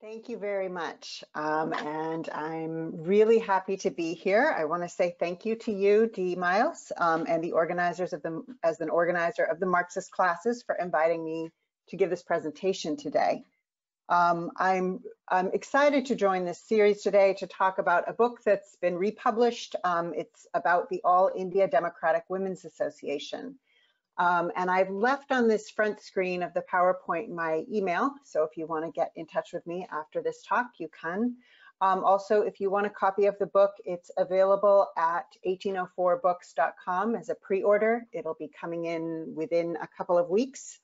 Thank you very much. Um, and I'm really happy to be here. I want to say thank you to you, Dee Myles, um, and the organizers of the, as an organizer of the Marxist classes for inviting me to give this presentation today. Um, I'm, I'm excited to join this series today to talk about a book that's been republished. Um, it's about the All India Democratic Women's Association. Um, and I've left on this front screen of the PowerPoint my email. So if you want to get in touch with me after this talk, you can. Um, also, if you want a copy of the book, it's available at 1804books.com as a pre-order. It'll be coming in within a couple of weeks.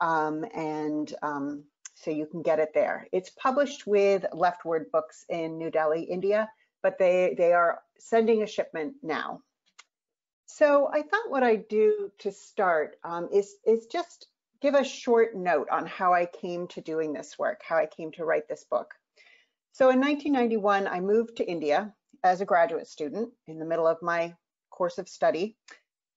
Um, and um, so you can get it there. It's published with Leftward Books in New Delhi, India, but they, they are sending a shipment now. So I thought what I'd do to start um, is, is just give a short note on how I came to doing this work, how I came to write this book. So in 1991, I moved to India as a graduate student in the middle of my course of study.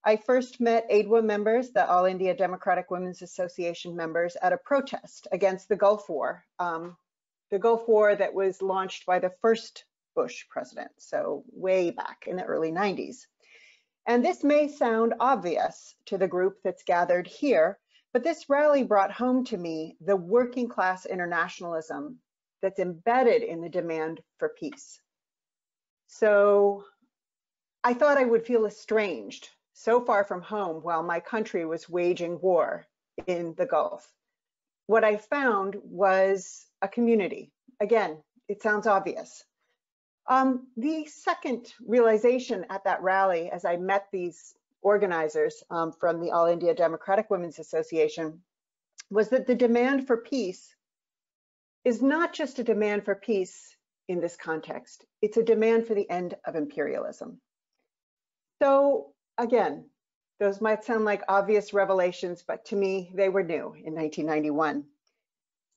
I first met AIDWA members, the All India Democratic Women's Association members, at a protest against the Gulf War, um, the Gulf War that was launched by the first Bush president, so way back in the early 90s. And this may sound obvious to the group that's gathered here, but this rally brought home to me the working class internationalism that's embedded in the demand for peace. So I thought I would feel estranged, so far from home while my country was waging war in the Gulf. What I found was a community. Again, it sounds obvious, um, the second realization at that rally, as I met these organizers um, from the All India Democratic Women's Association, was that the demand for peace is not just a demand for peace in this context, it's a demand for the end of imperialism. So again, those might sound like obvious revelations, but to me, they were new in 1991.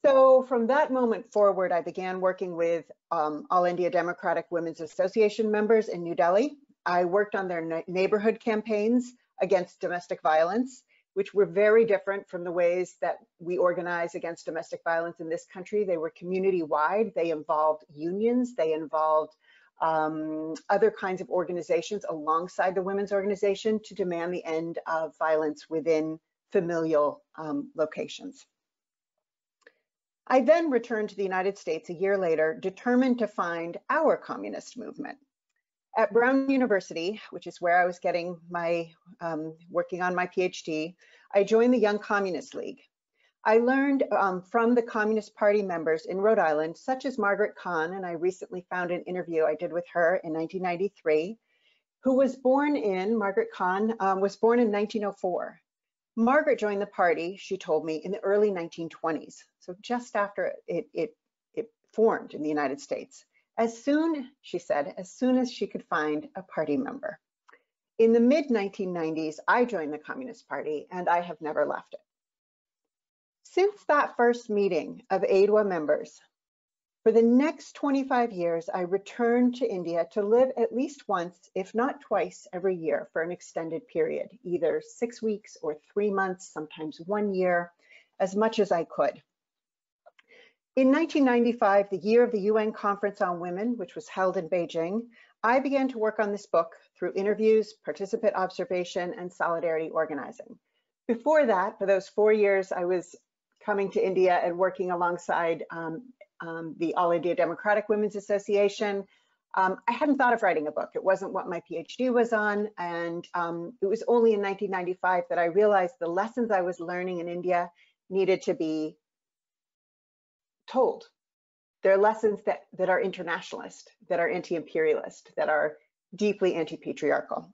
So from that moment forward, I began working with um, All India Democratic Women's Association members in New Delhi. I worked on their neighborhood campaigns against domestic violence, which were very different from the ways that we organize against domestic violence in this country. They were community-wide. They involved unions. They involved um, other kinds of organizations alongside the women's organization to demand the end of violence within familial um, locations. I then returned to the United States a year later, determined to find our communist movement. At Brown University, which is where I was getting my, um, working on my PhD, I joined the Young Communist League. I learned um, from the Communist Party members in Rhode Island, such as Margaret Kahn, and I recently found an interview I did with her in 1993, who was born in, Margaret Kahn um, was born in 1904. Margaret joined the party, she told me, in the early 1920s, so just after it, it, it formed in the United States. As soon, she said, as soon as she could find a party member. In the mid 1990s, I joined the Communist Party and I have never left it. Since that first meeting of AIDWA members, for the next 25 years, I returned to India to live at least once, if not twice, every year for an extended period, either six weeks or three months, sometimes one year, as much as I could. In 1995, the year of the UN Conference on Women, which was held in Beijing, I began to work on this book through interviews, participant observation, and solidarity organizing. Before that, for those four years, I was coming to India and working alongside um, um, the All India Democratic Women's Association. Um, I hadn't thought of writing a book. It wasn't what my PhD was on. And um, it was only in 1995 that I realized the lessons I was learning in India needed to be told. They're lessons that, that are internationalist, that are anti-imperialist, that are deeply anti-patriarchal.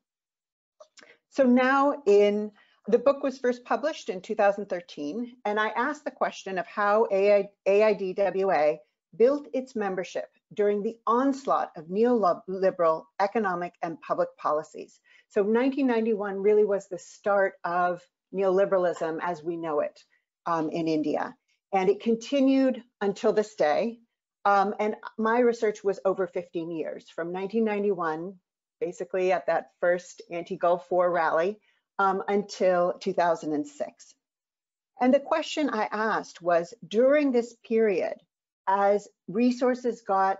So now in the book was first published in 2013, and I asked the question of how AI, AIDWA built its membership during the onslaught of neoliberal economic and public policies. So 1991 really was the start of neoliberalism as we know it um, in India. And it continued until this day. Um, and my research was over 15 years, from 1991, basically at that first anti-Gulf War rally, um, until 2006. And the question I asked was, during this period as resources got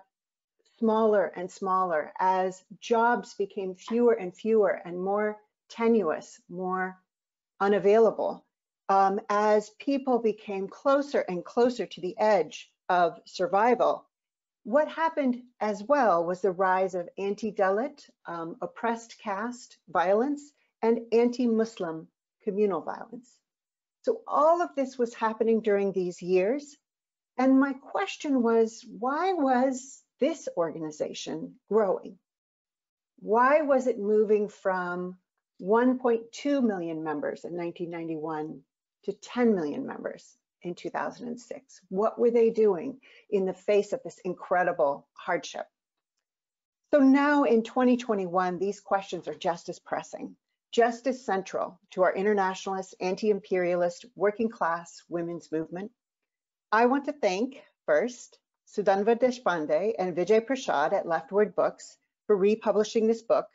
smaller and smaller, as jobs became fewer and fewer and more tenuous, more unavailable, um, as people became closer and closer to the edge of survival, what happened as well was the rise of anti-Dalit, um, oppressed caste violence, and anti-Muslim communal violence. So all of this was happening during these years. And my question was, why was this organization growing? Why was it moving from 1.2 million members in 1991 to 10 million members in 2006? What were they doing in the face of this incredible hardship? So now in 2021, these questions are just as pressing, just as central to our internationalist, anti-imperialist, working class women's movement. I want to thank first Sudhanva Deshpande and Vijay Prashad at Leftward Books for republishing this book.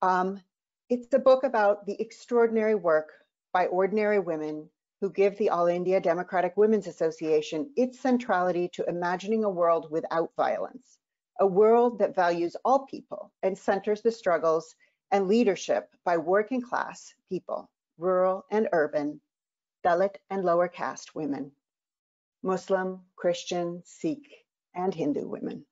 Um, it's a book about the extraordinary work by ordinary women who give the All India Democratic Women's Association its centrality to imagining a world without violence, a world that values all people and centers the struggles and leadership by working class people, rural and urban, Dalit and lower caste women, Muslim, Christian, Sikh, and Hindu women.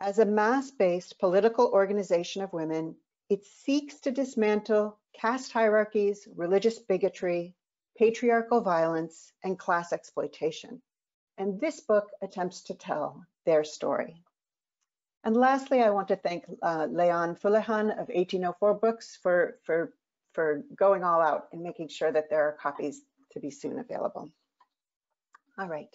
As a mass-based political organization of women, it seeks to dismantle caste hierarchies, religious bigotry, patriarchal violence, and class exploitation. And this book attempts to tell their story. And lastly, I want to thank uh, Leon Fulihan of 1804 Books for, for, for going all out and making sure that there are copies to be soon available. All right.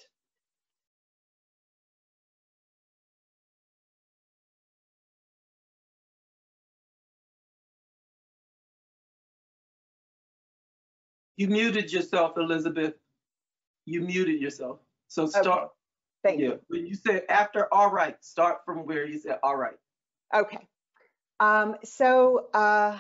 You muted yourself, Elisabeth. You muted yourself. So Okay. Thank yeah, you. when you said after, all right, start from where you said, all right. Okay. Um, so uh,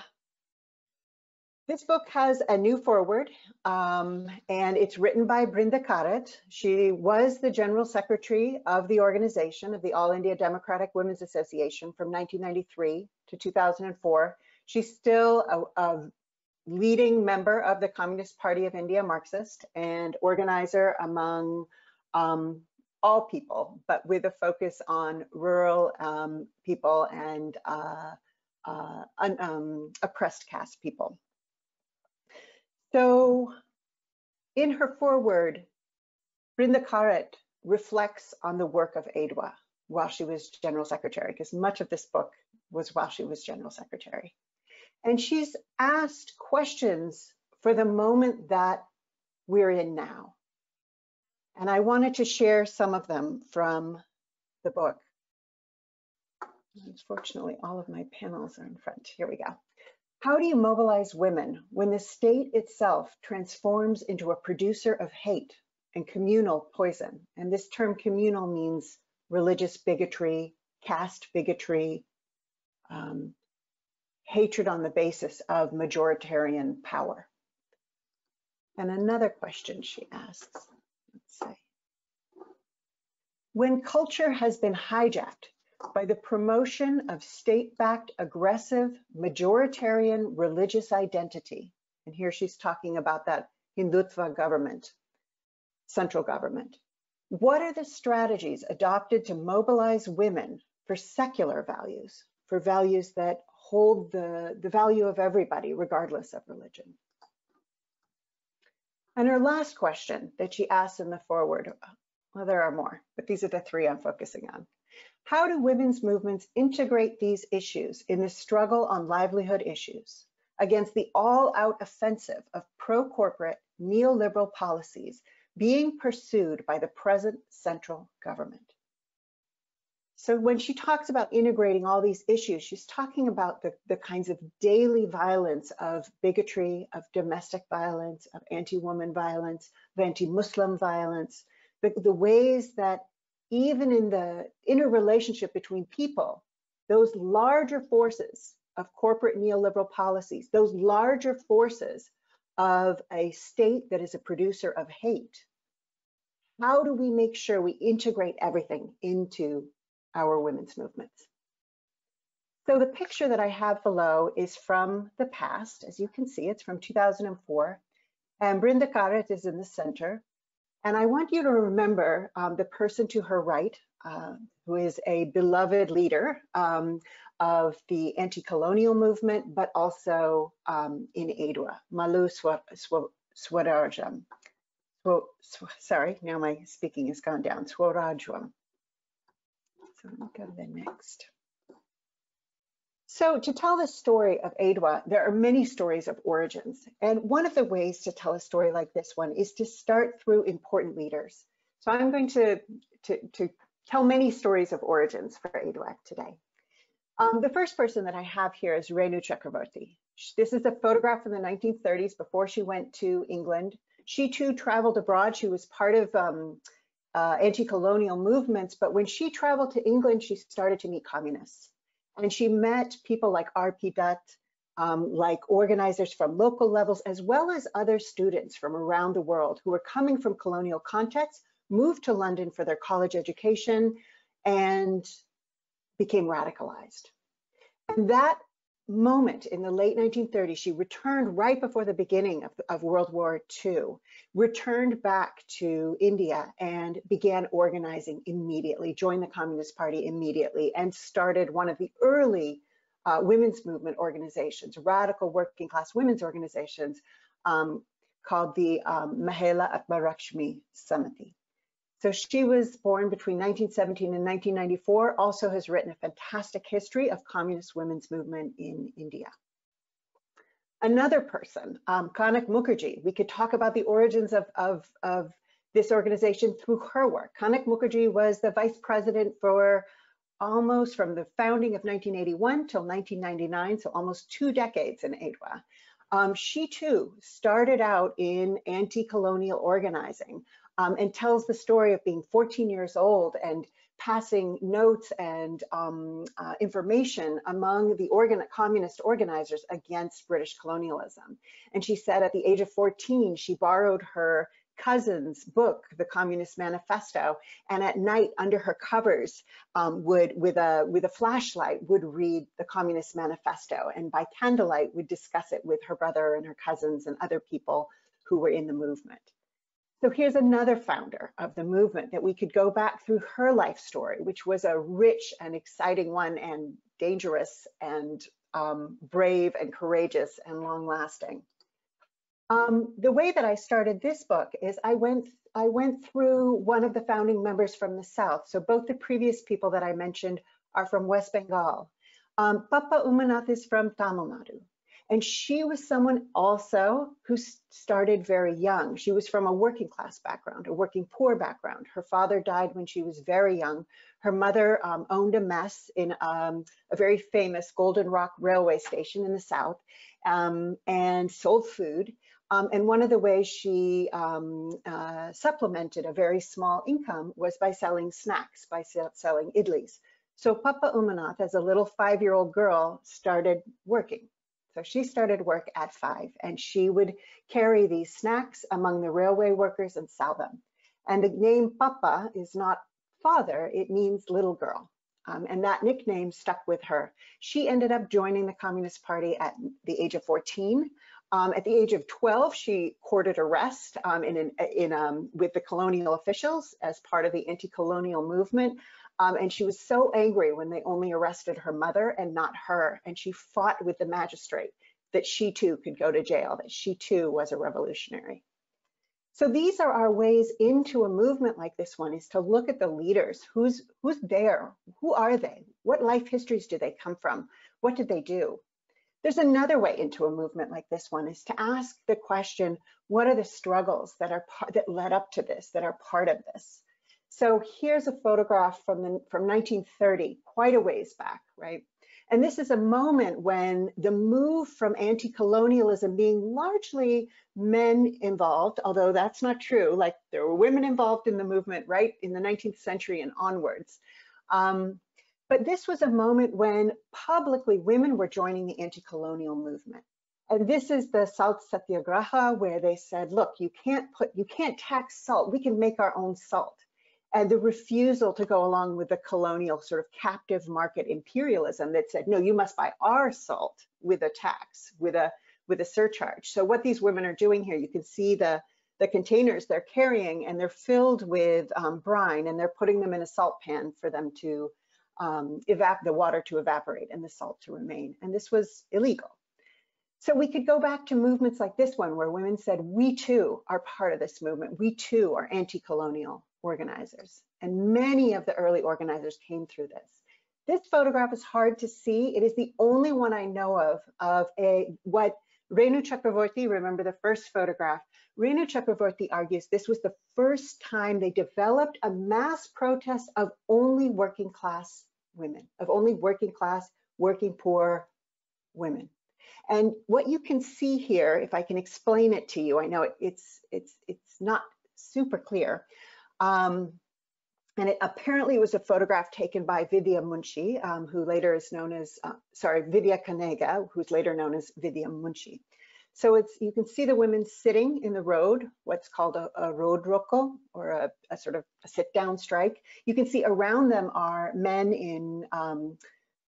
this book has a new foreword, um, and it's written by Brinda Karat. She was the general secretary of the organization of the All India Democratic Women's Association from 1993 to 2004. She's still a, a leading member of the Communist Party of India, Marxist, and organizer among um, all people, but with a focus on rural um, people and uh, uh, un, um, oppressed caste people. So in her foreword, Brinda Karat reflects on the work of AIDWA while she was general secretary, because much of this book was while she was general secretary. And she's asked questions for the moment that we're in now. And I wanted to share some of them from the book. Unfortunately, all of my panels are in front. Here we go. How do you mobilize women when the state itself transforms into a producer of hate and communal poison? And this term communal means religious bigotry, caste bigotry, um, hatred on the basis of majoritarian power. And another question she asks. When culture has been hijacked by the promotion of state-backed aggressive majoritarian religious identity, and here she's talking about that Hindutva government, central government, what are the strategies adopted to mobilize women for secular values, for values that hold the, the value of everybody, regardless of religion. And her last question that she asks in the foreword, well, there are more, but these are the three I'm focusing on. How do women's movements integrate these issues in the struggle on livelihood issues against the all-out offensive of pro-corporate neoliberal policies being pursued by the present central government? So when she talks about integrating all these issues, she's talking about the, the kinds of daily violence of bigotry, of domestic violence, of anti-woman violence, of anti-Muslim violence, the, the ways that even in the interrelationship between people, those larger forces of corporate neoliberal policies, those larger forces of a state that is a producer of hate, how do we make sure we integrate everything into our women's movements? So the picture that I have below is from the past. As you can see, it's from 2004. And Brinda Karat is in the center. And I want you to remember um, the person to her right, uh, who is a beloved leader um, of the anti-colonial movement, but also um, in AIDWA, Mallu Swarajyam. Sw sw sorry, now my speaking has gone down, Swarajyam. So me go to the next. So to tell the story of AIDWA, there are many stories of origins. And one of the ways to tell a story like this one is to start through important leaders. So I'm going to, to, to tell many stories of origins for AIDWA today. Um, the first person that I have here is Renu Chakravartty. This is a photograph from the 1930s before she went to England. She too traveled abroad. She was part of um, uh, anti-colonial movements, but when she traveled to England, she started to meet communists. And she met people like R.P. Dutt, um, like organizers from local levels, as well as other students from around the world who were coming from colonial contexts, moved to London for their college education, and became radicalized. And that moment in the late 1930s, she returned right before the beginning of, of, World War II, returned back to India and began organizing immediately, joined the Communist Party immediately, and started one of the early uh, women's movement organizations, radical working class women's organizations um, called the um, Mahila Samiti. So she was born between 1917 and 1994, also has written a fantastic history of communist women's movement in India. Another person, um, Kanak Mukherjee, we could talk about the origins of, of, of this organization through her work. Kanak Mukherjee was the vice president for almost from the founding of 1981 till 1999, so almost two decades in AIDWA. Um, she too started out in anti-colonial organizing, um, and tells the story of being 14 years old and passing notes and um, uh, information among the organ communist organizers against British colonialism. And she said at the age of 14, she borrowed her cousin's book, The Communist Manifesto, and at night under her covers um, would, with a with a flashlight, would read the Communist Manifesto, and by candlelight would discuss it with her brother and her cousins and other people who were in the movement. So here's another founder of the movement that we could go back through her life story, which was a rich and exciting one and dangerous and um, brave and courageous and long lasting. Um, the way that I started this book is I went I went through one of the founding members from the South. So both the previous people that I mentioned are from West Bengal. Um, Papa Umanath is from Tamil Nadu. And she was someone also who started very young. She was from a working class background, a working poor background. Her father died when she was very young. Her mother um, owned a mess in um, a very famous Golden Rock railway station in the South um, and sold food. Um, and one of the ways she um, uh, supplemented a very small income was by selling snacks, by selling idlis. So Papa Umanath, as a little five-year-old girl, started working so she started work at five and she would carry these snacks among the railway workers and sell them. And the name Papa is not father, it means little girl. Um, and that nickname stuck with her. She ended up joining the Communist Party at the age of 14. Um, at the age of 12, she courted arrest um, in, an, in um, with the colonial officials as part of the anti-colonial movement. Um, and she was so angry when they only arrested her mother and not her. And she fought with the magistrate that she too could go to jail, that she too was a revolutionary. So these are our ways into a movement like this one is to look at the leaders. Who's, who's there? Who are they? What life histories do they come from? What did they do? There's another way into a movement like this one is to ask the question, what are the struggles that are that led up to this, that are part of this? So here's a photograph from, the, from 1930, quite a ways back, right? And this is a moment when the move from anti-colonialism being largely men involved, although that's not true, like there were women involved in the movement right in the 19th century and onwards. Um, but this was a moment when publicly women were joining the anti-colonial movement. And this is the salt satyagraha where they said, look, you can't put, you can't tax salt. We can make our own salt. And the refusal to go along with the colonial sort of captive market imperialism that said, no, you must buy our salt with a tax, with a with a surcharge. So what these women are doing here, you can see the the containers they're carrying and they're filled with um, brine and they're putting them in a salt pan for them to um, evap the water to evaporate and the salt to remain. And this was illegal. So we could go back to movements like this one where women said, we too are part of this movement. We too are anti-colonial organizers. And many of the early organizers came through this. This photograph is hard to see. It is the only one I know of of a what Renu Chakravartty, remember the first photograph, Renu Chakravartty argues this was the first time they developed a mass protest of only working class women, of only working class, working poor women. And what you can see here, if I can explain it to you, I know it, it's it's it's not super clear. Um, and it apparently was a photograph taken by Vidya Munshi, um, who later is known as, uh, sorry, Vidya Kanuga, who's later known as Vidya Munshi. So it's you can see the women sitting in the road, what's called a, a road roko, or a, a, sort of a sit-down strike. You can see around them are men in um,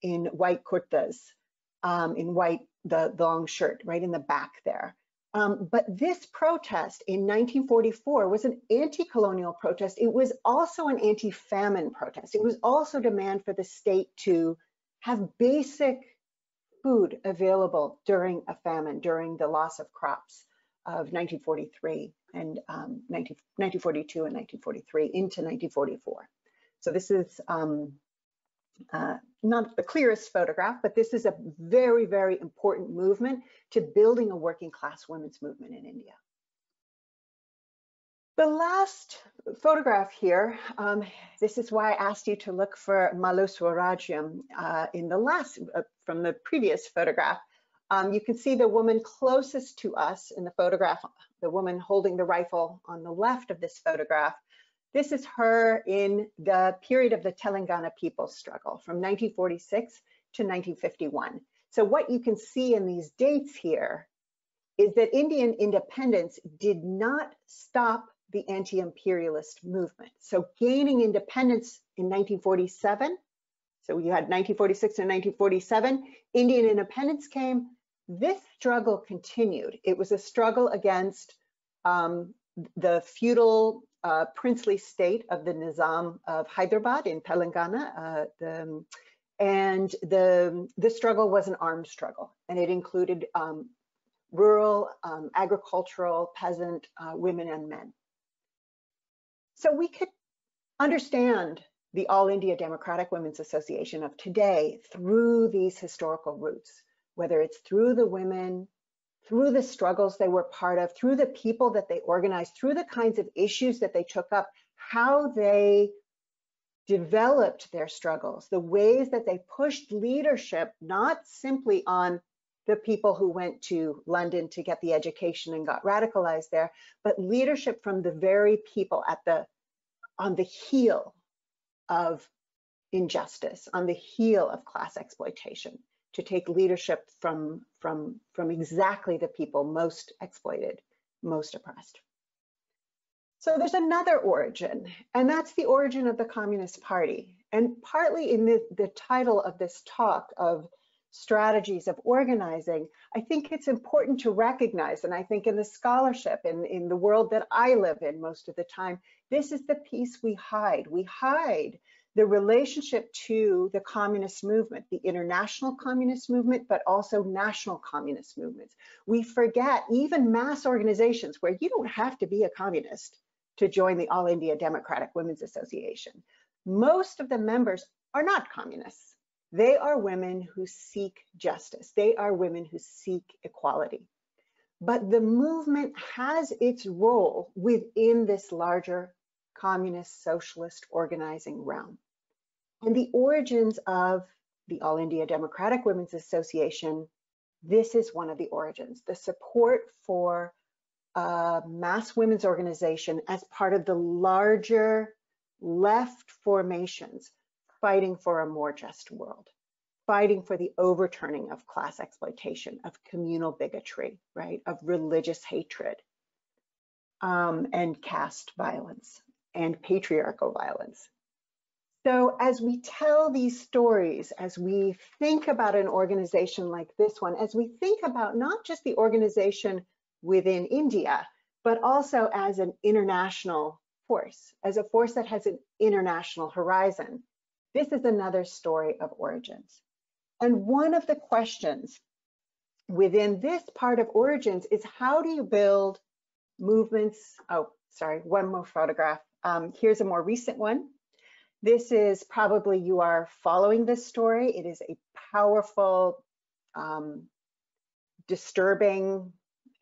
in white kurtas, um, in white the, the long shirt right in the back there. Um, but this protest in 1944 was an anti-colonial protest. It was also an anti-famine protest. It was also demand for the state to have basic food available during a famine, during the loss of crops of 1943 and um, 19, 1942 and 1943 into 1944. So this is um, uh, not the clearest photograph, but this is a very, very important movement to building a working class women's movement in India. The last photograph here, um, this is why I asked you to look for Swarajyam uh, in the last, uh, from the previous photograph. Um, you can see the woman closest to us in the photograph, the woman holding the rifle on the left of this photograph, this is her in the period of the Telangana people's struggle from 1946 to 1951. So what you can see in these dates here is that Indian independence did not stop the anti-imperialist movement. So gaining independence in 1947, so you had 1946 and 1947, Indian independence came, this struggle continued. It was a struggle against um, the feudal uh, princely state of the Nizam of Hyderabad in Telangana. Uh, the, and the, the struggle was an armed struggle, and it included um, rural, um, agricultural, peasant uh, women and men. So we could understand the All India Democratic Women's Association of today through these historical roots, whether it's through the women through the struggles they were part of, through the people that they organized, through the kinds of issues that they took up, how they developed their struggles, the ways that they pushed leadership, not simply on the people who went to London to get the education and got radicalized there, but leadership from the very people at the on the heel of injustice, on the heel of class exploitation to take leadership from, from, from exactly the people most exploited, most oppressed. So there's another origin, and that's the origin of the Communist Party. And partly in the, the title of this talk of strategies of organizing, I think it's important to recognize, and I think in the scholarship, in, in the world that I live in most of the time, this is the piece we hide. We hide the relationship to the communist movement, the international communist movement, but also national communist movements. We forget even mass organizations where you don't have to be a communist to join the All India Democratic Women's Association. Most of the members are not communists. They are women who seek justice. They are women who seek equality. But the movement has its role within this larger communist socialist organizing realm. And the origins of the All India Democratic Women's Association, this is one of the origins, the support for a mass women's organization as part of the larger left formations fighting for a more just world, fighting for the overturning of class exploitation, of communal bigotry, right, of religious hatred, um, and caste violence and patriarchal violence. So as we tell these stories, as we think about an organization like this one, as we think about not just the organization within India, but also as an international force, as a force that has an international horizon, this is another story of origins. And one of the questions within this part of origins is how do you build movements? Oh, sorry, one more photograph. Um, here's a more recent one. This is probably you are following this story. It is a powerful, um, disturbing,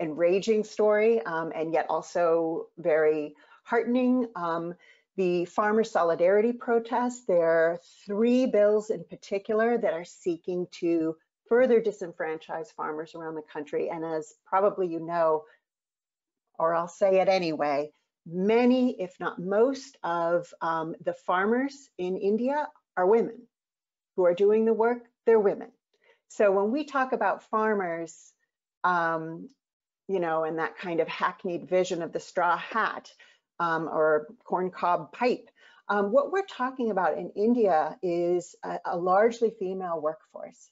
enraging story, um, and yet also very heartening. Um, the Farmer Solidarity Protest, there are three bills in particular that are seeking to further disenfranchise farmers around the country. And as probably you know, or I'll say it anyway, many, if not most, of um, the farmers in India are women who are doing the work, they're women. So when we talk about farmers, um, you know, and that kind of hackneyed vision of the straw hat um, or corncob pipe, um, what we're talking about in India is a, a largely female workforce.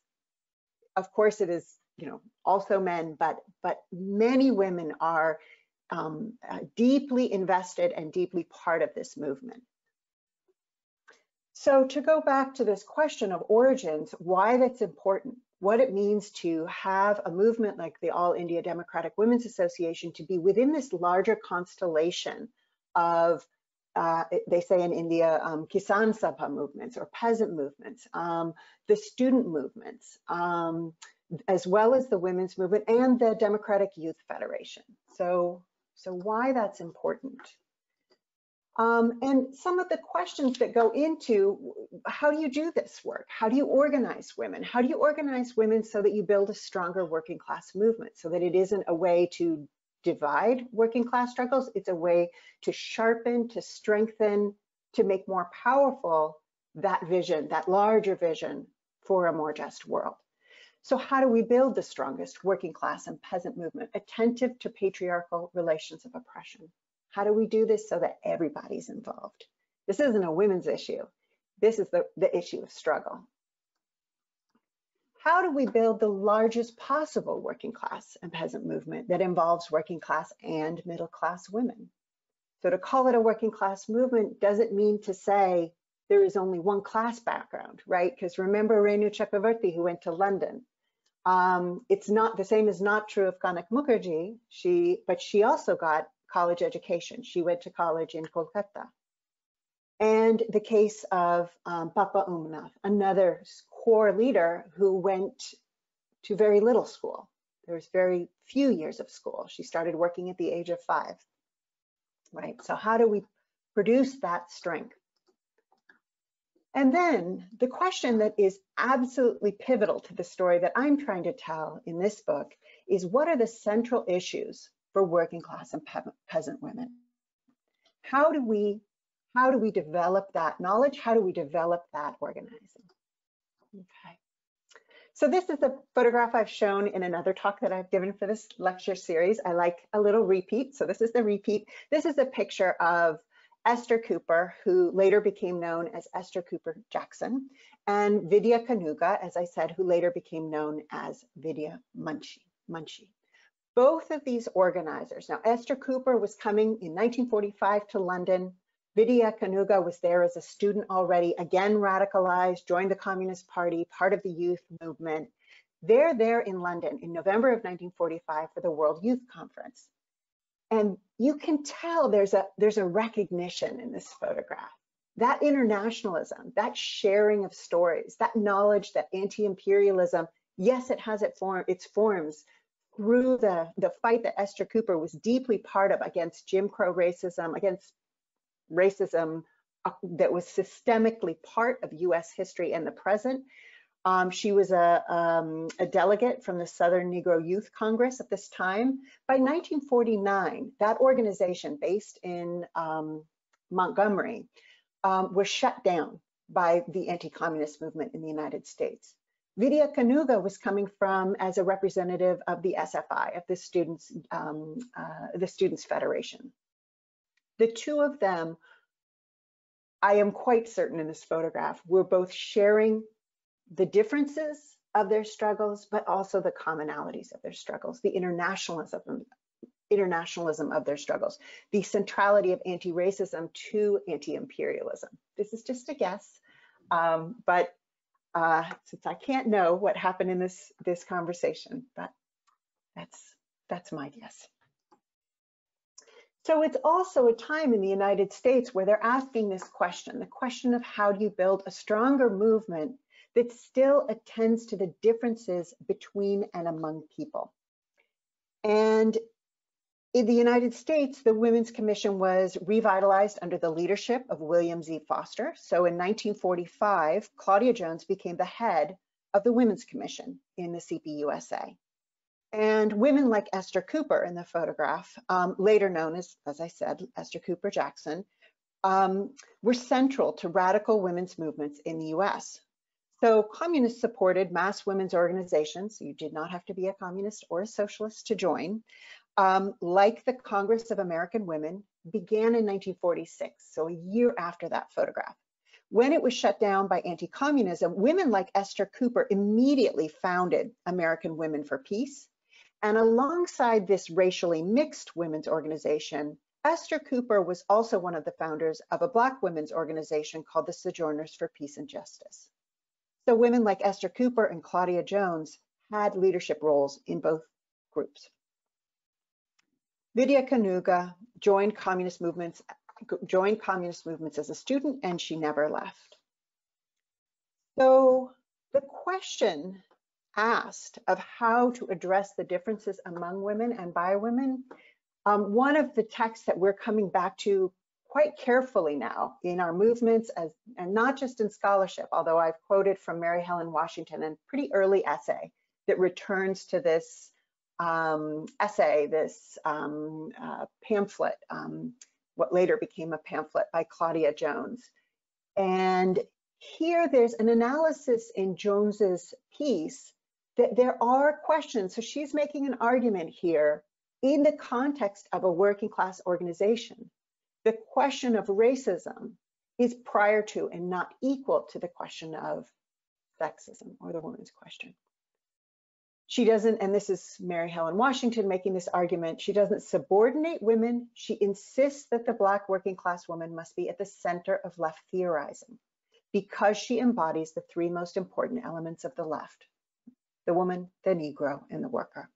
Of course, it is, you know, also men, but but many women are um, uh, deeply invested and deeply part of this movement. So to go back to this question of origins, why that's important, what it means to have a movement like the All India Democratic Women's Association to be within this larger constellation of, uh, they say in India, um, Kisan Sabha movements or peasant movements, um, the student movements, um, as well as the women's movement and the Democratic Youth Federation. So so why that's important. Um, and some of the questions that go into how do you do this work? How do you organize women? How do you organize women so that you build a stronger working class movement so that it isn't a way to divide working class struggles, it's a way to sharpen, to strengthen, to make more powerful that vision, that larger vision for a more just world. So how do we build the strongest working class and peasant movement, attentive to patriarchal relations of oppression? How do we do this so that everybody's involved? This isn't a women's issue. This is the, the issue of struggle. How do we build the largest possible working class and peasant movement that involves working class and middle class women? So to call it a working class movement doesn't mean to say there is only one class background, right? Because remember Renu Chakravartty who went to London um, it's not the same is not true of Kanak Mukherjee. She, but she also got college education. She went to college in Kolkata. And the case of um, Papa Umnath, another core leader who went to very little school. There was very few years of school. She started working at the age of five, right? So how do we produce that strength? And then the question that is absolutely pivotal to the story that I'm trying to tell in this book is what are the central issues for working class and pe peasant women? How do we how do we develop that knowledge? How do we develop that organizing? Okay. So this is a photograph I've shown in another talk that I've given for this lecture series. I like a little repeat. So this is the repeat. This is a picture of Esther Cooper, who later became known as Esther Cooper Jackson, and Vidya Kanuga, as I said, who later became known as Vidya Munchie. Munshi. Both of these organizers, now Esther Cooper was coming in 1945 to London. Vidya Kanuga was there as a student already, again radicalized, joined the Communist Party, part of the youth movement. They're there in London in November of 1945 for the World Youth Conference. And you can tell there's a there's a recognition in this photograph. That internationalism, that sharing of stories, that knowledge that anti-imperialism, yes, it has it form, its forms through the, the fight that Esther Cooper was deeply part of against Jim Crow racism, against racism uh, that was systemically part of US history and the present, um, she was a, um, a, delegate from the Southern Negro Youth Congress at this time. By 1949, that organization based in um, Montgomery um, was shut down by the anti-communist movement in the United States. Vidya Kanuga was coming from as a representative of the SFI, of the Students, um, uh, the Students Federation. The two of them, I am quite certain in this photograph, were both sharing the differences of their struggles, but also the commonalities of their struggles, the internationalism, internationalism of their struggles, the centrality of anti-racism to anti-imperialism. This is just a guess, um, but uh, since I can't know what happened in this this conversation, but that's that's my guess. So it's also a time in the United States where they're asking this question, the question of how do you build a stronger movement that still attends to the differences between and among people. And in the United States, the Women's Commission was revitalized under the leadership of William Z. Foster. So in 1945, Claudia Jones became the head of the Women's Commission in the CPUSA. And women like Esther Cooper in the photograph, um, later known as, as I said, Esther Cooper Jackson, um, were central to radical women's movements in the US. So communists supported mass women's organizations. So you did not have to be a communist or a socialist to join um, like the Congress of American Women, began in 1946, so a year after that photograph. When it was shut down by anti-communism, women like Esther Cooper immediately founded American Women for Peace. And alongside this racially mixed women's organization, Esther Cooper was also one of the founders of a Black women's organization called the Sojourners for Peace and Justice. So women like Esther Cooper and Claudia Jones had leadership roles in both groups. Vidya Kanuga joined communist movements, joined communist movements as a student, and she never left. So the question asked of how to address the differences among women and by women, um, one of the texts that we're coming back to quite carefully now in our movements as, and not just in scholarship, although I've quoted from Mary Helen Washington a pretty early essay that returns to this um, essay, this um, uh, pamphlet, um, what later became a pamphlet by Claudia Jones. And here there's an analysis in Jones's piece that there are questions. So she's making an argument here in the context of a working class organization. The question of racism is prior to and not equal to the question of sexism or the woman's question she doesn't, and this is Mary Helen Washington making this argument, she doesn't subordinate women. She insists that the Black working class woman must be at the center of left theorizing because she embodies the three most important elements of the left, the woman, the Negro, and the worker.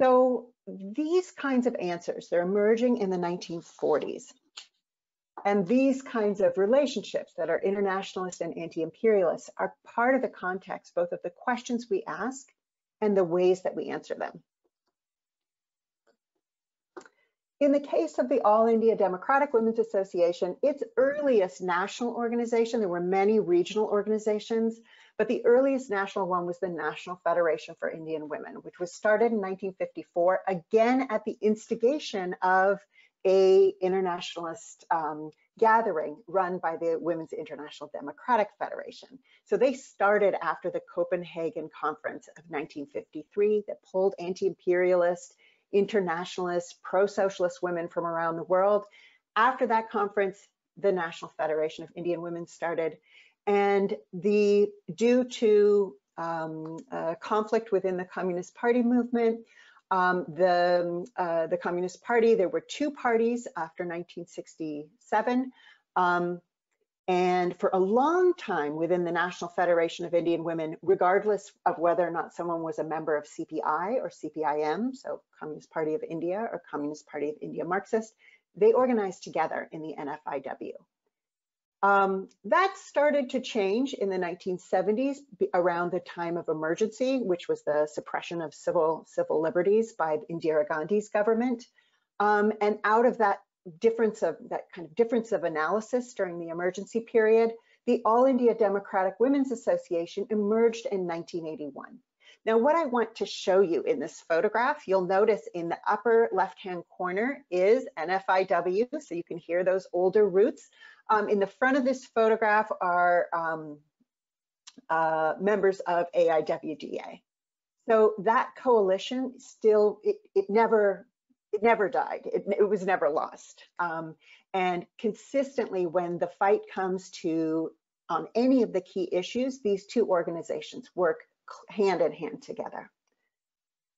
So these kinds of answers, they're emerging in the 1940s. And these kinds of relationships that are internationalist and anti-imperialist are part of the context, both of the questions we ask and the ways that we answer them. In the case of the All India Democratic Women's Association, its earliest national organization, there were many regional organizations, but the earliest national one was the National Federation for Indian Women, which was started in 1954, again at the instigation of a internationalist um, gathering run by the Women's International Democratic Federation. So they started after the Copenhagen Conference of 1953 that pulled anti-imperialist, internationalist, pro-socialist women from around the world. After that conference, the National Federation of Indian Women started. And the due to um, conflict within the Communist Party movement, um, the, uh, the Communist Party, there were two parties after 1967. Um, and for a long time within the National Federation of Indian Women, regardless of whether or not someone was a member of CPI or CPIM, so Communist Party of India or Communist Party of India Marxist, they organized together in the NFIW. Um, that started to change in the 1970s around the time of emergency, which was the suppression of civil civil liberties by Indira Gandhi's government. Um, and out of that difference of that kind of difference of analysis during the emergency period, the All India Democratic Women's Association emerged in 1981. Now, what I want to show you in this photograph, you'll notice in the upper left-hand corner is NFIW, so you can hear those older roots. Um, in the front of this photograph are um, uh, members of AIDWA. So that coalition still, it, it never, it never died. It, it was never lost. Um, and consistently when the fight comes to on any of the key issues, these two organizations work hand in hand together.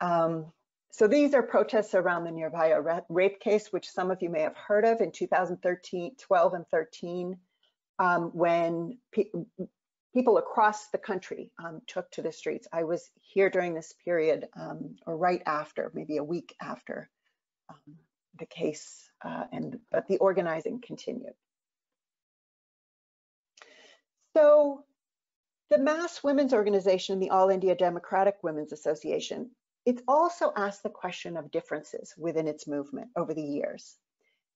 Um, so these are protests around the Nirbhaya rape case, which some of you may have heard of in 2013, 12 and 13, um, when pe people across the country um, took to the streets. I was here during this period, um, or right after, maybe a week after um, the case, uh, and but the organizing continued. So the Mass Women's Organization, and the All India Democratic Women's Association, it's also asked the question of differences within its movement over the years.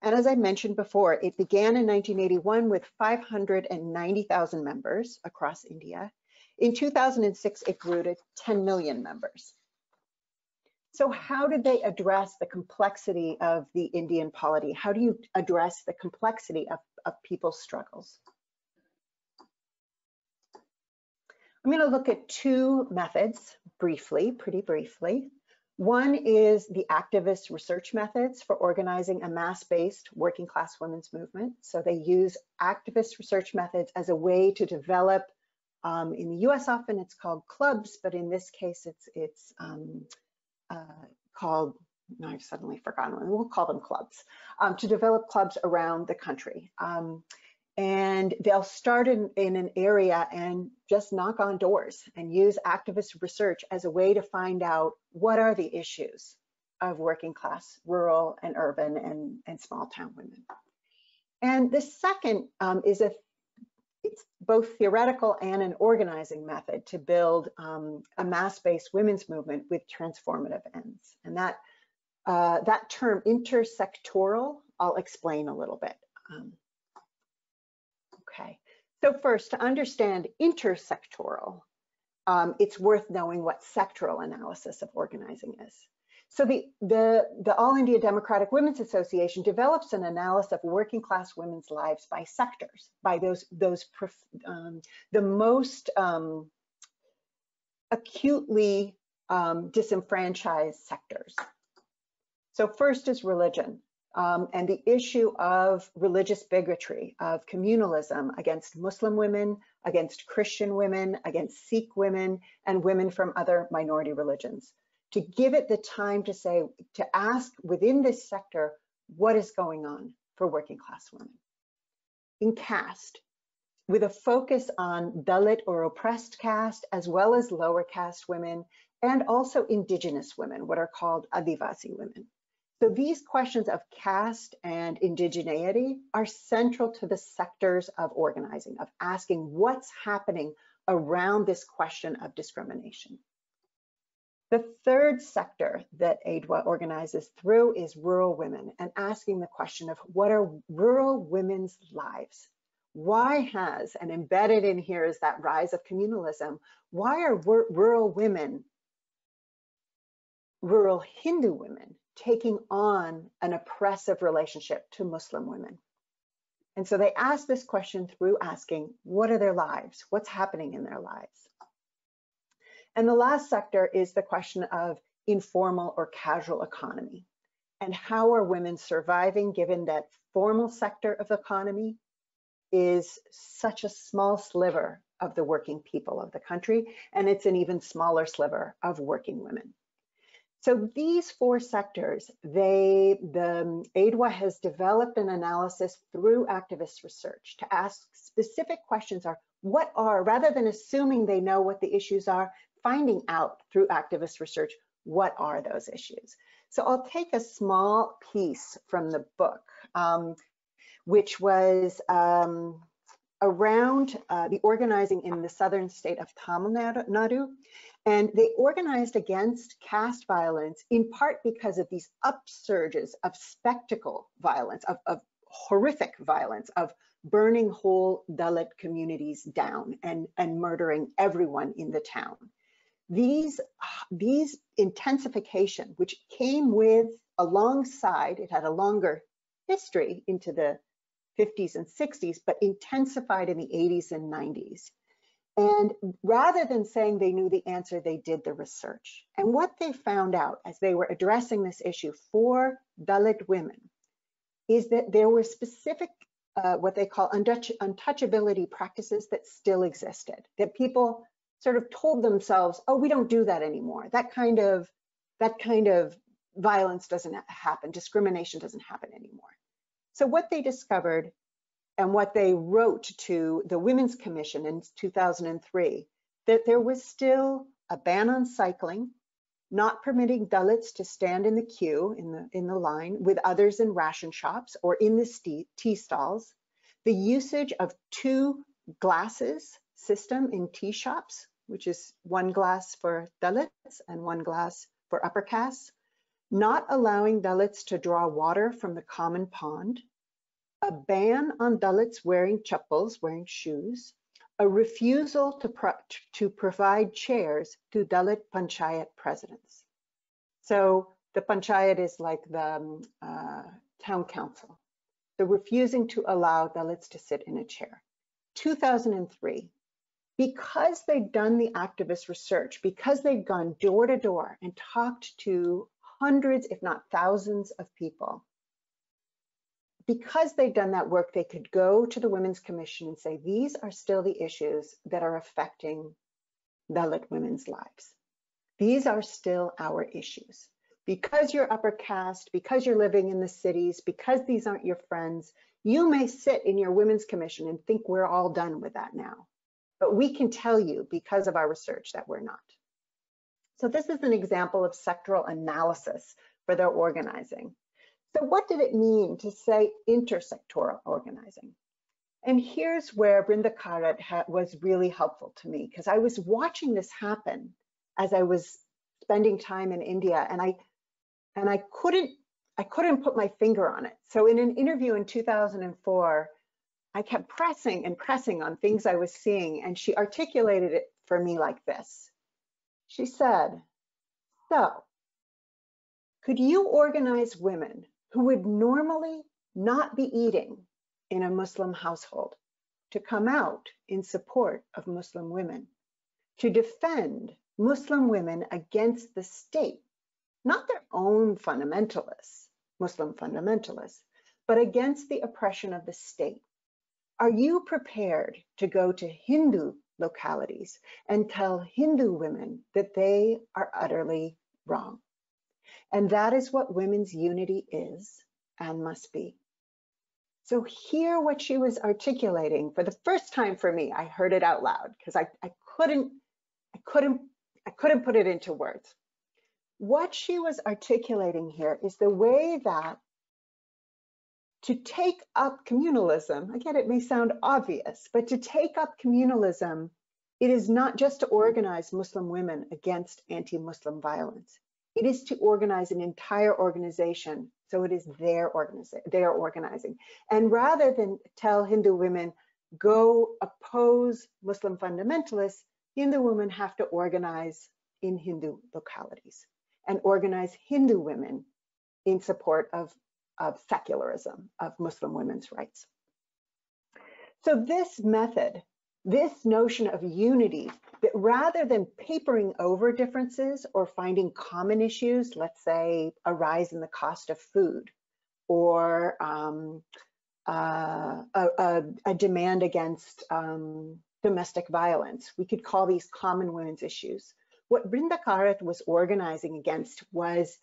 And as I mentioned before, it began in 1981 with 590,000 members across India. In 2006, it grew to 10 million members. So how did they address the complexity of the Indian polity? How do you address the complexity of, of people's struggles? I'm going to look at two methods briefly, pretty briefly. One is the activist research methods for organizing a mass-based working class women's movement. So they use activist research methods as a way to develop, um, in the US often it's called clubs, but in this case it's, it's um, uh, called, no, I've suddenly forgotten, we'll call them clubs, um, to develop clubs around the country. And they'll start in, in an area and just knock on doors and use activist research as a way to find out what are the issues of working class, rural and urban and, and small town women. And the second um, is a it's both theoretical and an organizing method to build um, a mass-based women's movement with transformative ends. And that uh, that term intersectoral, I'll explain a little bit. Um, so first to understand intersectoral, um, it's worth knowing what sectoral analysis of organizing is. So the, the, the All India Democratic Women's Association develops an analysis of working class women's lives by sectors, by those, those um, the most um, acutely um, disenfranchised sectors. So first is religion um, and the issue of religious bigotry, of communalism against Muslim women, against Christian women, against Sikh women, and women from other minority religions. To give it the time to say, to ask within this sector, what is going on for working class women? In caste, with a focus on Dalit or oppressed caste, as well as lower caste women, and also indigenous women, what are called Adivasi women. So these questions of caste and indigeneity are central to the sectors of organizing, of asking what's happening around this question of discrimination. The third sector that AIDWA organizes through is rural women and asking the question of what are rural women's lives? Why has, and embedded in here is that rise of communalism, why are rural women, rural Hindu women, taking on an oppressive relationship to Muslim women. And so they ask this question through asking, what are their lives? What's happening in their lives? And the last sector is the question of informal or casual economy. And how are women surviving given that formal sector of economy is such a small sliver of the working people of the country, and it's an even smaller sliver of working women. So these four sectors, they, the AIDWA has developed an analysis through activist research to ask specific questions are, what are, rather than assuming they know what the issues are, finding out through activist research, what are those issues? So I'll take a small piece from the book, um, which was um, around uh, the organizing in the southern state of Tamil Nadu. And they organized against caste violence in part because of these upsurges of spectacle violence, of, of horrific violence, of burning whole Dalit communities down and, and murdering everyone in the town. These, these intensification, which came with alongside, it had a longer history into the 50s and 60s, but intensified in the 80s and 90s. And rather than saying they knew the answer, they did the research. And what they found out as they were addressing this issue for Dalit women is that there were specific, uh, what they call untouch untouchability practices that still existed, that people sort of told themselves, oh, we don't do that anymore. That kind of, that kind of violence doesn't happen, discrimination doesn't happen anymore. So what they discovered and what they wrote to the Women's Commission in 2003, that there was still a ban on cycling, not permitting Dalits to stand in the queue, in the, in the line, with others in ration shops or in the tea stalls, the usage of two glasses system in tea shops, which is one glass for Dalits and one glass for upper castes, not allowing Dalits to draw water from the common pond, a ban on Dalits wearing chappals, wearing shoes, a refusal to, pro to provide chairs to Dalit panchayat presidents. So the panchayat is like the um, uh, town council. The refusing to allow Dalits to sit in a chair. 2003, because they'd done the activist research, because they'd gone door to door and talked to hundreds, if not thousands of people, because they've done that work, they could go to the Women's Commission and say, these are still the issues that are affecting Dalit women's lives. These are still our issues. Because you're upper caste, because you're living in the cities, because these aren't your friends, you may sit in your Women's Commission and think we're all done with that now. But we can tell you because of our research that we're not. So this is an example of sectoral analysis for their organizing. So what did it mean to say intersectoral organizing? And here's where Brinda Karat was really helpful to me because I was watching this happen as I was spending time in India and I and I couldn't I couldn't put my finger on it. So in an interview in 2004, I kept pressing and pressing on things I was seeing and she articulated it for me like this. She said, so could you organize women who would normally not be eating in a Muslim household to come out in support of Muslim women, to defend Muslim women against the state, not their own fundamentalists, Muslim fundamentalists, but against the oppression of the state. Are you prepared to go to Hindu localities and tell Hindu women that they are utterly wrong? And that is what women's unity is and must be. So hear what she was articulating for the first time for me. I heard it out loud because I, I couldn't, I couldn't, I couldn't put it into words. What she was articulating here is the way that to take up communalism, again, it may sound obvious, but to take up communalism, it is not just to organize Muslim women against anti-Muslim violence. It is to organize an entire organization. So it is their organizing. And rather than tell Hindu women, go oppose Muslim fundamentalists, Hindu women have to organize in Hindu localities and organize Hindu women in support of, of secularism, of Muslim women's rights. So this method, this notion of unity that rather than papering over differences or finding common issues, let's say a rise in the cost of food or um, uh, a, a, a, demand against um, domestic violence, we could call these common women's issues. What Brinda Karat was organizing against was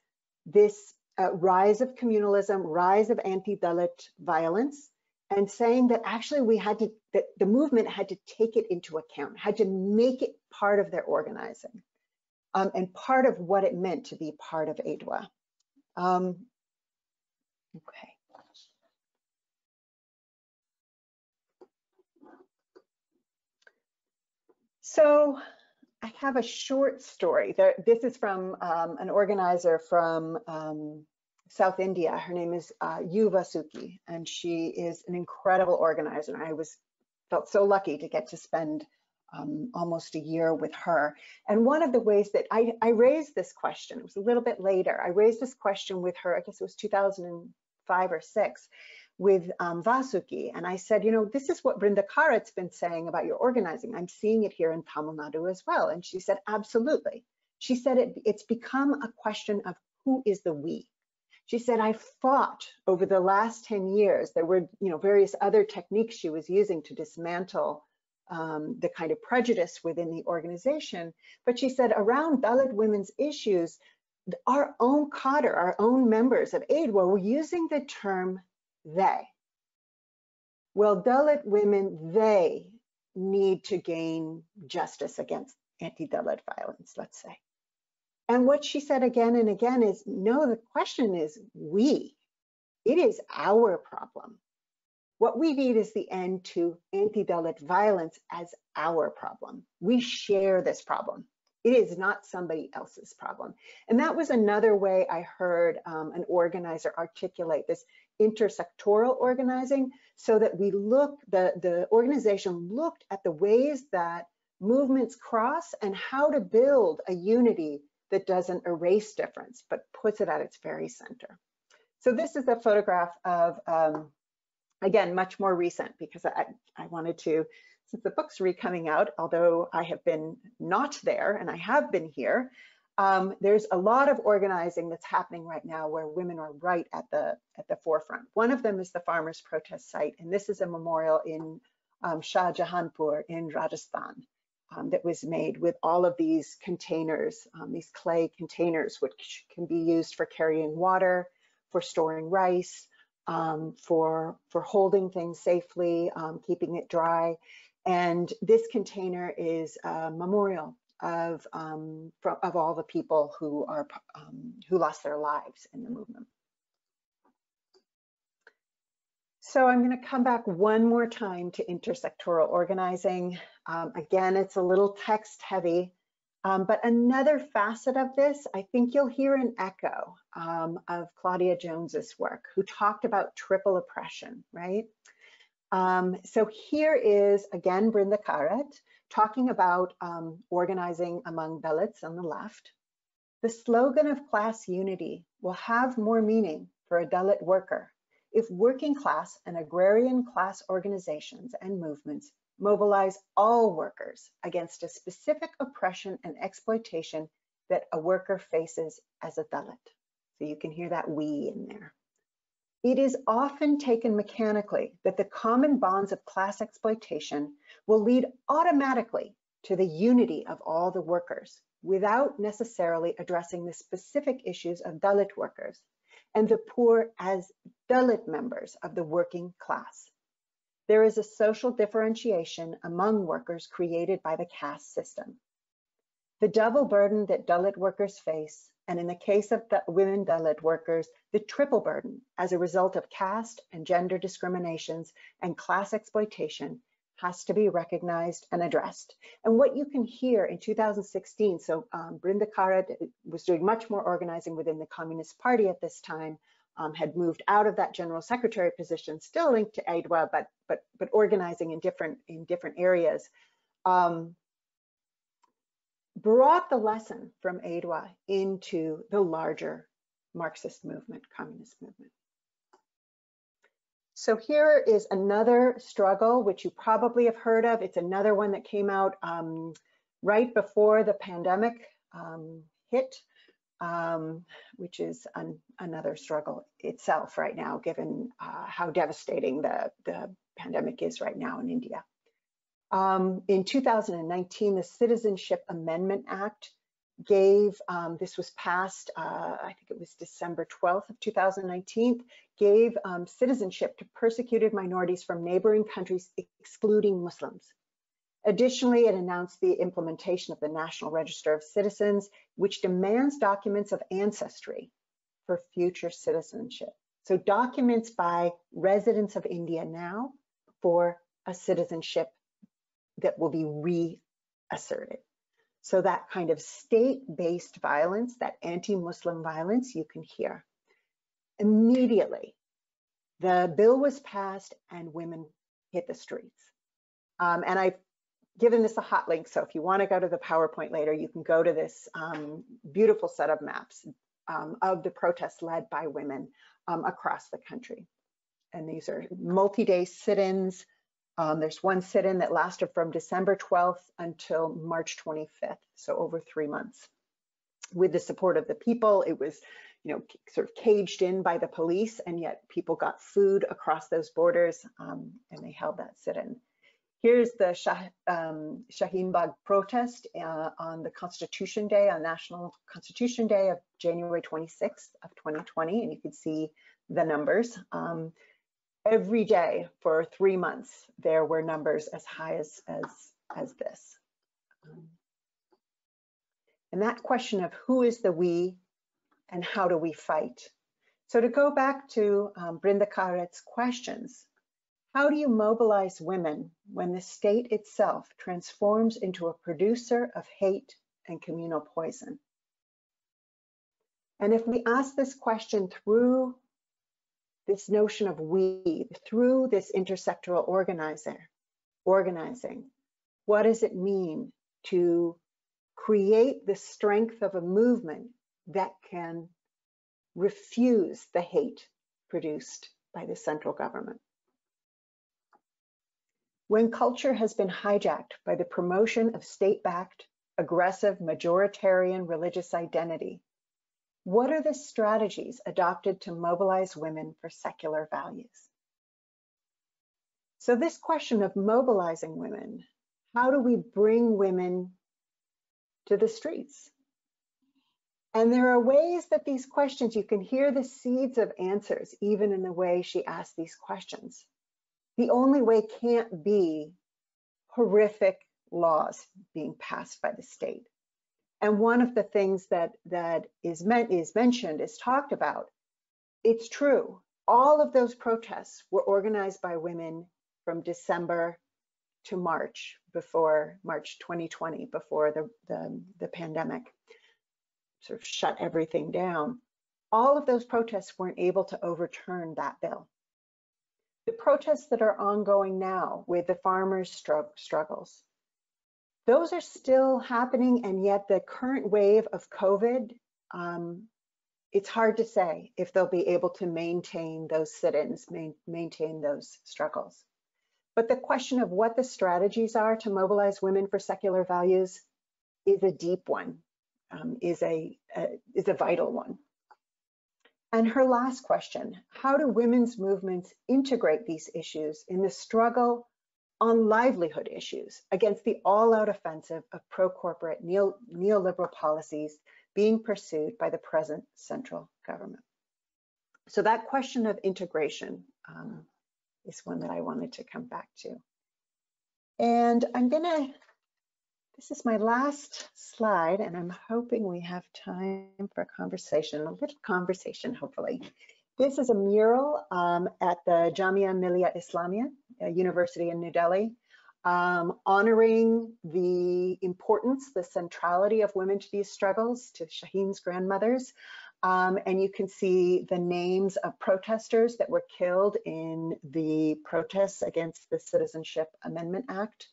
this uh, rise of communalism, rise of anti-Dalit violence, and saying that actually we had to, that the movement had to take it into account, had to make it part of their organizing um, and part of what it meant to be part of AIDWA. Um, okay. So I have a short story. There, this is from um, an organizer from um, South India. Her name is uh, U. Vasuki, and she is an incredible organizer. I was felt so lucky to get to spend um, almost a year with her. And one of the ways that I, I raised this question, it was a little bit later, I raised this question with her, I guess it was 2005 or six, with um, Vasuki. And I said, you know, this is what Brinda Karat's been saying about your organizing. I'm seeing it here in Tamil Nadu as well. And she said, absolutely. She said it, it's become a question of who is the we. She said, I fought over the last 10 years. There were, you know, various other techniques she was using to dismantle um, the kind of prejudice within the organization. But she said around Dalit women's issues, our own cadre, our own members of AIDWA were using the term they. Well, Dalit women, they need to gain justice against anti-Dalit violence, let's say. And what she said again and again is, no, the question is we. It is our problem. What we need is the end to anti-Dalit violence as our problem. We share this problem. It is not somebody else's problem. And that was another way I heard um, an organizer articulate this intersectoral organizing so that we look, the, the organization looked at the ways that movements cross and how to build a unity that doesn't erase difference, but puts it at its very center. So this is a photograph of, um, again, much more recent because I, I wanted to, since the book's re-coming out, although I have been not there and I have been here, um, there's a lot of organizing that's happening right now where women are right at the at the forefront. One of them is the farmers protest site, and this is a memorial in um, Shah Jahanpur in Rajasthan um, that was made with all of these containers, um, these clay containers, which can be used for carrying water, for storing rice, um, for for holding things safely, um, keeping it dry. And this container is a memorial of um, of all the people who are um, who lost their lives in the movement. So I'm going to come back one more time to intersectoral organizing. Um, again, it's a little text heavy, um, but another facet of this, I think you'll hear an echo um, of Claudia Jones's work, who talked about triple oppression, right? Um, so here is, again, Brinda Karat, talking about um, organizing among Dalits on the left. The slogan of class unity will have more meaning for a Dalit worker if working class and agrarian class organizations and movements mobilize all workers against a specific oppression and exploitation that a worker faces as a Dalit. So you can hear that we in there. It is often taken mechanically that the common bonds of class exploitation will lead automatically to the unity of all the workers without necessarily addressing the specific issues of Dalit workers and the poor as Dalit members of the working class. There is a social differentiation among workers created by the caste system. The double burden that Dalit workers face and in the case of the women Dalit workers, the triple burden as a result of caste and gender discriminations and class exploitation has to be recognized and addressed. And what you can hear in 2016, so um, Brinda Karat was doing much more organizing within the Communist Party at this time, um, had moved out of that general secretary position, still linked to AIDWA, but but but organizing in different in different areas. Um, brought the lesson from AIDWA into the larger Marxist movement, communist movement. So here is another struggle, which you probably have heard of. It's another one that came out um, right before the pandemic um, hit, um, which is an, another struggle itself right now, given uh, how devastating the, the pandemic is right now in India. Um, in 2019, the Citizenship Amendment Act gave, um, this was passed, uh, I think it was December 12th of 2019, gave um, citizenship to persecuted minorities from neighboring countries, excluding Muslims. Additionally, it announced the implementation of the National Register of Citizens, which demands documents of ancestry for future citizenship. So documents by residents of India now for a citizenship that will be reasserted. So that kind of state-based violence, that anti-Muslim violence, you can hear. Immediately, the bill was passed and women hit the streets. Um, and I've given this a hot link, so if you want to go to the PowerPoint later, you can go to this um, beautiful set of maps um, of the protests led by women um, across the country. and these are multi-day sit-ins. Um, there's one sit-in that lasted from December 12th until March 25th, so over three months. With the support of the people, it was, you know, sort of caged in by the police, and yet people got food across those borders, um, and they held that sit-in. Here's the Shah, um, Shaheen Bagh protest uh, on the Constitution Day, on National Constitution Day of January 26th of 2020, and you can see the numbers. Um, every day for three months, there were numbers as high as, as, as this. And that question of who is the we and how do we fight? So to go back to um, Brinda Karat's questions, how do you mobilize women when the state itself transforms into a producer of hate and communal poison? And if we ask this question through this notion of we, through this intersectoral organizer, organizing, what does it mean to create the strength of a movement that can refuse the hate produced by the central government? When culture has been hijacked by the promotion of state-backed, aggressive, majoritarian religious identity, what are the strategies adopted to mobilize women for secular values? So this question of mobilizing women, how do we bring women to the streets? And there are ways that these questions, you can hear the seeds of answers, even in the way she asked these questions the only way can't be horrific laws being passed by the state. And one of the things that that is meant is mentioned is talked about. It's true. All of those protests were organized by women from December to March before March 2020, before the, the, the pandemic sort of shut everything down. All of those protests weren't able to overturn that bill the protests that are ongoing now with the farmers' struggles, those are still happening, and yet the current wave of COVID, um, it's hard to say if they'll be able to maintain those sit-ins, main, maintain those struggles. But the question of what the strategies are to mobilize women for secular values is a deep one, um, is a, a is a vital one. And her last question, how do women's movements integrate these issues in the struggle on livelihood issues against the all-out offensive of pro-corporate neo neoliberal policies being pursued by the present central government? So that question of integration um, is one that I wanted to come back to. And I'm gonna this is my last slide, and I'm hoping we have time for a conversation, a little conversation, hopefully. This is a mural um, at the Jamia Millia Islamia University in New Delhi, um, honoring the importance, the centrality of women to these struggles, to Shaheen's grandmothers. Um, and you can see the names of protesters that were killed in the protests against the Citizenship Amendment Act.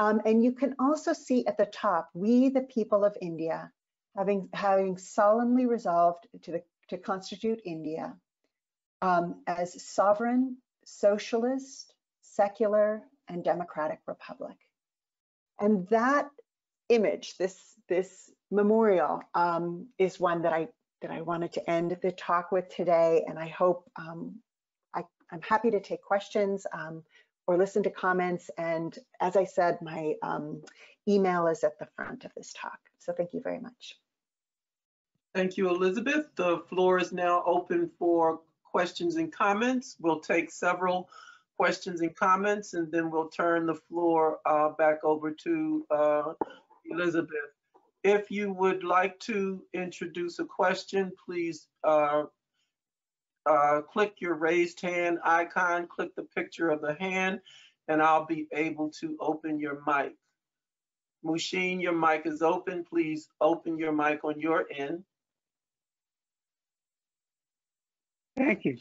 Um, and you can also see at the top, we, the people of India, having, having solemnly resolved to, the, to constitute India um, as sovereign, socialist, secular, and democratic republic. And that image, this, this memorial, um, is one that I, that I wanted to end the talk with today. And I hope um, I, am happy to take questions. Um, or listen to comments. And as I said, my um, email is at the front of this talk. So thank you very much. Thank you, Elisabeth. The floor is now open for questions and comments. We'll take several questions and comments, and then we'll turn the floor uh, back over to uh, Elisabeth. If you would like to introduce a question, please uh, uh, click your raised hand icon, click the picture of the hand, and I'll be able to open your mic. Mushin, your mic is open. Please open your mic on your end. Thank you.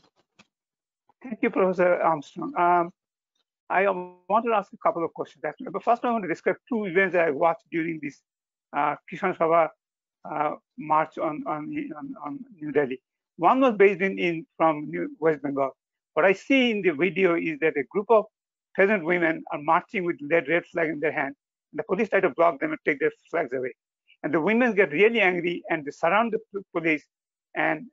Thank you, Professor Armstrong. Um, I want to ask a couple of questions. Actually. But first, I want to describe two events that I watched during this uh, Kisan Sabha uh, march on, on, on, on New Delhi. One was based in, in from New West Bengal. What I see in the video is that a group of peasant women are marching with red, red flag in their hand. And the police try to block them and take their flags away. And the women get really angry and they surround the police and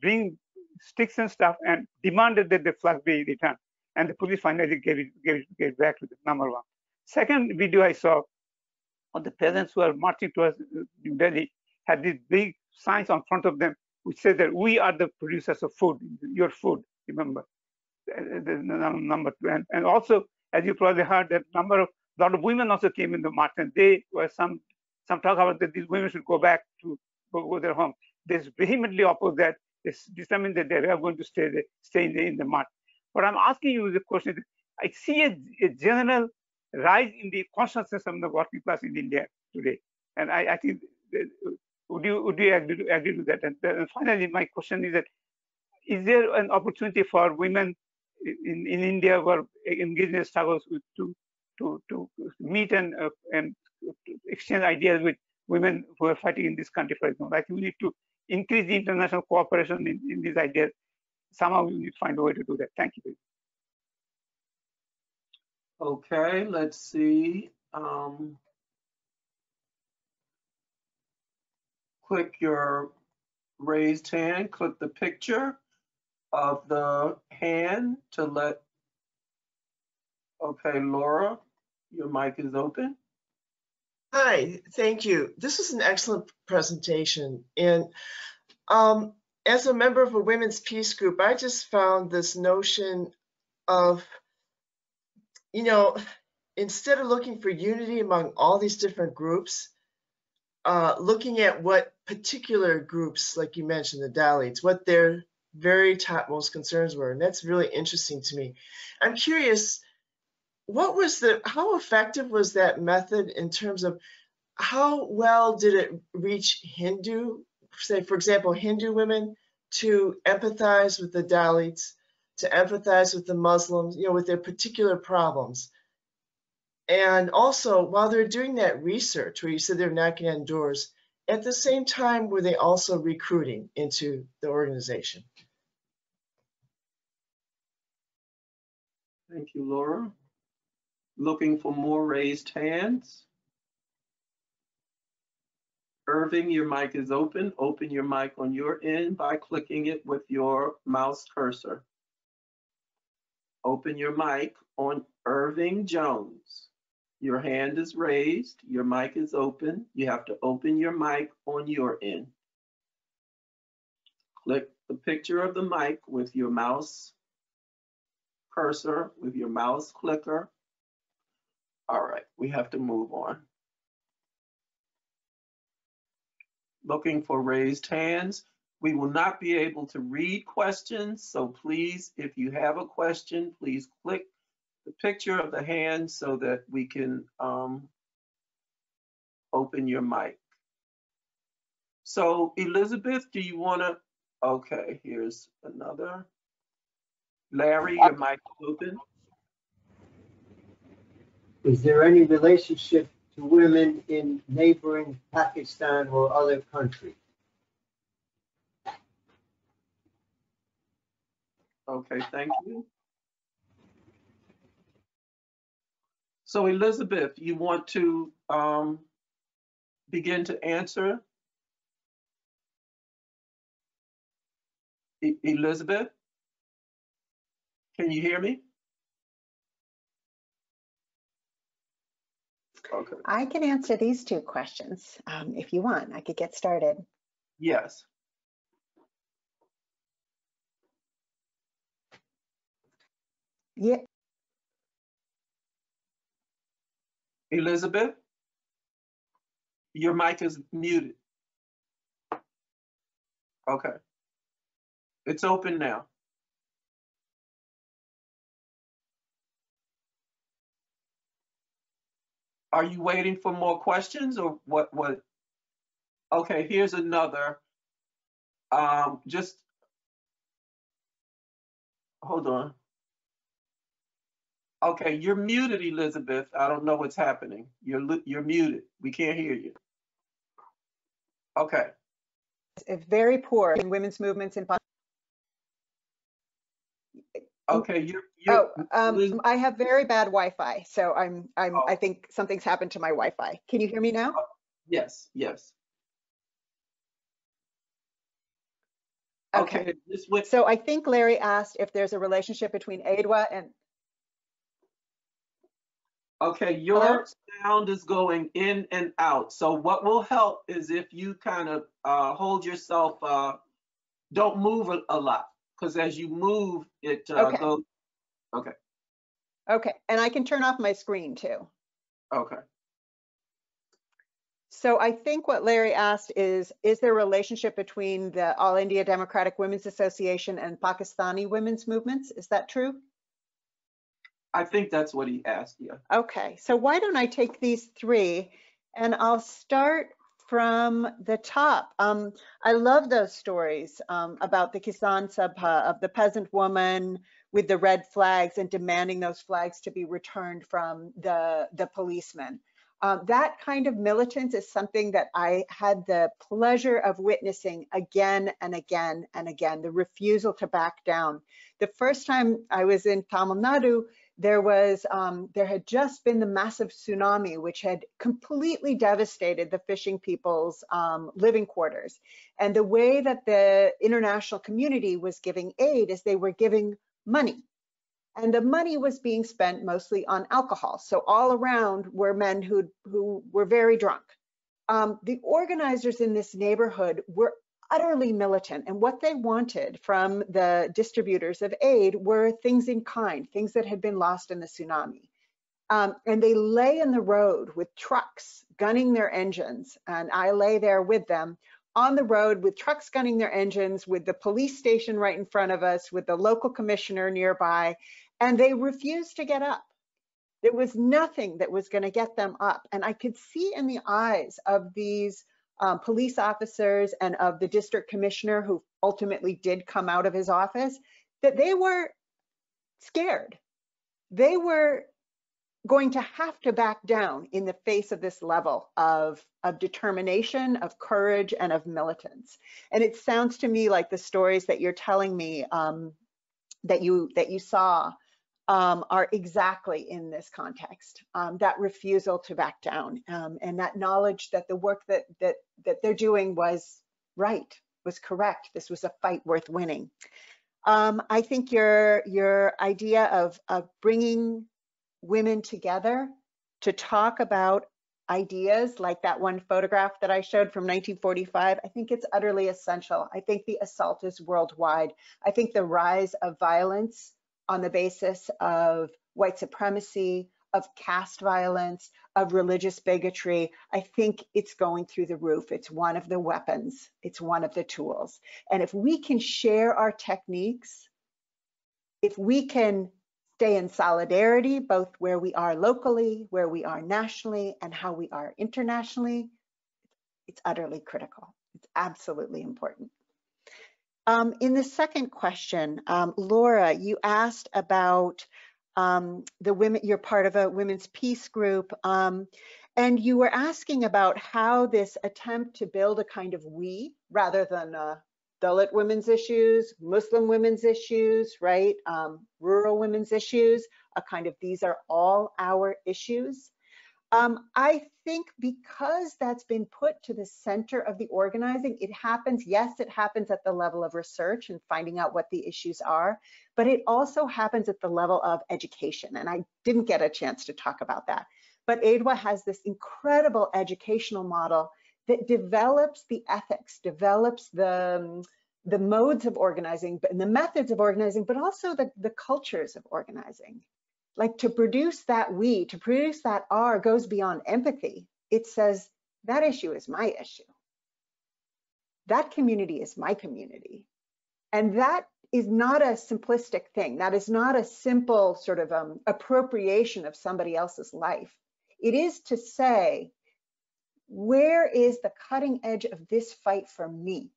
bring sticks and stuff and demanded that the flag be returned. And the police finally gave it, gave it, gave it back to the number one. Second video I saw of the peasants who are marching towards New Delhi had these big signs on front of them which said that we are the producers of food, your food, remember. Number two. And, and also, as you probably heard, that number of a lot of women also came in the march, and they were some some talk about that these women should go back to go, go their home. They vehemently opposed that. They determined that they are going to stay the, stay in the, in the march. But I'm asking you is a question: I see a, a general rise in the consciousness of the working class in India today, and I, I think would you would you agree to, agree to that? And, and finally, my question is that is there an opportunity for women in, in India who are engaged in struggles with, to to to meet and uh, and exchange ideas with women who are fighting in this country, for example? I think we need to increase the international cooperation in, in these ideas. Somehow we need to find a way to do that. Thank you. Okay, let's see. Um, click your raised hand, click the picture of the hand to let, okay, Laura, your mic is open. Hi, thank you. This is an excellent presentation. And um, as a member of a women's peace group, I just found this notion of, you know, instead of looking for unity among all these different groups, uh, looking at what particular groups, like you mentioned, the Dalits, what their very topmost concerns were. And that's really interesting to me. I'm curious, what was the, how effective was that method in terms of how well did it reach Hindu, say, for example, Hindu women to empathize with the Dalits, to empathize with the Muslims, you know, with their particular problems? And also, while they're doing that research, where you said they're knocking on doors, at the same time, were they also recruiting into the organization? Thank you, Laura. Looking for more raised hands. Irving, your mic is open. Open your mic on your end by clicking it with your mouse cursor. Open your mic on Irving Jones. Your hand is raised, your mic is open. You have to open your mic on your end. Click the picture of the mic with your mouse cursor, with your mouse clicker. All right, we have to move on. Looking for raised hands. We will not be able to read questions, so please, if you have a question, please click the picture of the hand so that we can um, open your mic. So Elisabeth, do you want to? Okay, here's another. Larry, your mic is open. Is there any relationship to women in neighboring Pakistan or other countries? Okay, thank you. So Elisabeth, you want to um, begin to answer? E Elisabeth? Can you hear me? Okay. I can answer these two questions um, if you want. I could get started. Yes. Yeah, Elisabeth, your mic is muted. Okay. It's open now. Are you waiting for more questions or what? What? Okay, here's another. Um, just hold on. Okay, you're muted, Elisabeth. I don't know what's happening. You're you're muted. We can't hear you. Okay. It's very poor in women's movements in Okay, you're, you're, Oh, um, I have very bad Wi-Fi, so I'm, I'm, Oh. I think something's happened to my Wi-Fi. Can you hear me now? yes, yes. Okay. Okay, So I think Larry asked if there's a relationship between AIDWA and, okay, Hello? your sound is going in and out. So what will help is if you kind of uh, hold yourself, uh, don't move a, a lot, because as you move, it uh, Okay. goes, okay, and I can turn off my screen too. okay. So I think what Larry asked is, is there a relationship between the All India Democratic Women's Association and Pakistani women's movements? Is that true? I think that's what he asked, yeah. Okay, so why don't I take these three and I'll start from the top. Um, I love those stories um, about the Kisan Sabha of the peasant woman with the red flags and demanding those flags to be returned from the, the policeman. Um, that kind of militance is something that I had the pleasure of witnessing again and again and again, the refusal to back down. The first time I was in Tamil Nadu, there was um, there had just been the massive tsunami which had completely devastated the fishing people's um, living quarters. And the way that the international community was giving aid is they were giving money. And the money was being spent mostly on alcohol. So all around were men who who were very drunk. Um, the organizers in this neighborhood were utterly militant and what they wanted from the distributors of aid were things in kind, things that had been lost in the tsunami. Um, and they lay in the road with trucks gunning their engines, and I lay there with them on the road with trucks gunning their engines, with the police station right in front of us, with the local commissioner nearby, and they refused to get up. There was nothing that was going to get them up. And I could see in the eyes of these um, police officers and of the district commissioner who ultimately did come out of his office that they were scared. They were going to have to back down in the face of this level of, of determination, of courage, and of militance. And it sounds to me like the stories that you're telling me um, that you that you saw um, are exactly in this context. Um, that refusal to back down um, and that knowledge that the work that that that they're doing was right, was correct. This was a fight worth winning. Um, I think your your idea of of bringing women together to talk about ideas like that one photograph that I showed from 1945, I think it's utterly essential. I think the assault is worldwide. I think the rise of violence on the basis of white supremacy, of caste violence, of religious bigotry, I think it's going through the roof. It's one of the weapons, it's one of the tools. And if we can share our techniques, if we can stay in solidarity, both where we are locally, where we are nationally, and how we are internationally, it's utterly critical. It's absolutely important. Um, in the second question, um, Laura, you asked about um, the women, you're part of a women's peace group, um, and you were asking about how this attempt to build a kind of we rather than uh, Dalit women's issues, Muslim women's issues, right? Um, rural women's issues, a kind of these are all our issues. Um, I think because that's been put to the center of the organizing, it happens, yes, it happens at the level of research and finding out what the issues are, but it also happens at the level of education. And I didn't get a chance to talk about that. But AIDWA has this incredible educational model that develops the ethics, develops the, um, the modes of organizing, but the methods of organizing, but also the, the cultures of organizing like to produce that we, to produce that R goes beyond empathy. It says that issue is my issue. That community is my community. And that is not a simplistic thing. That is not a simple sort of um, appropriation of somebody else's life. It is to say, where is the cutting edge of this fight for me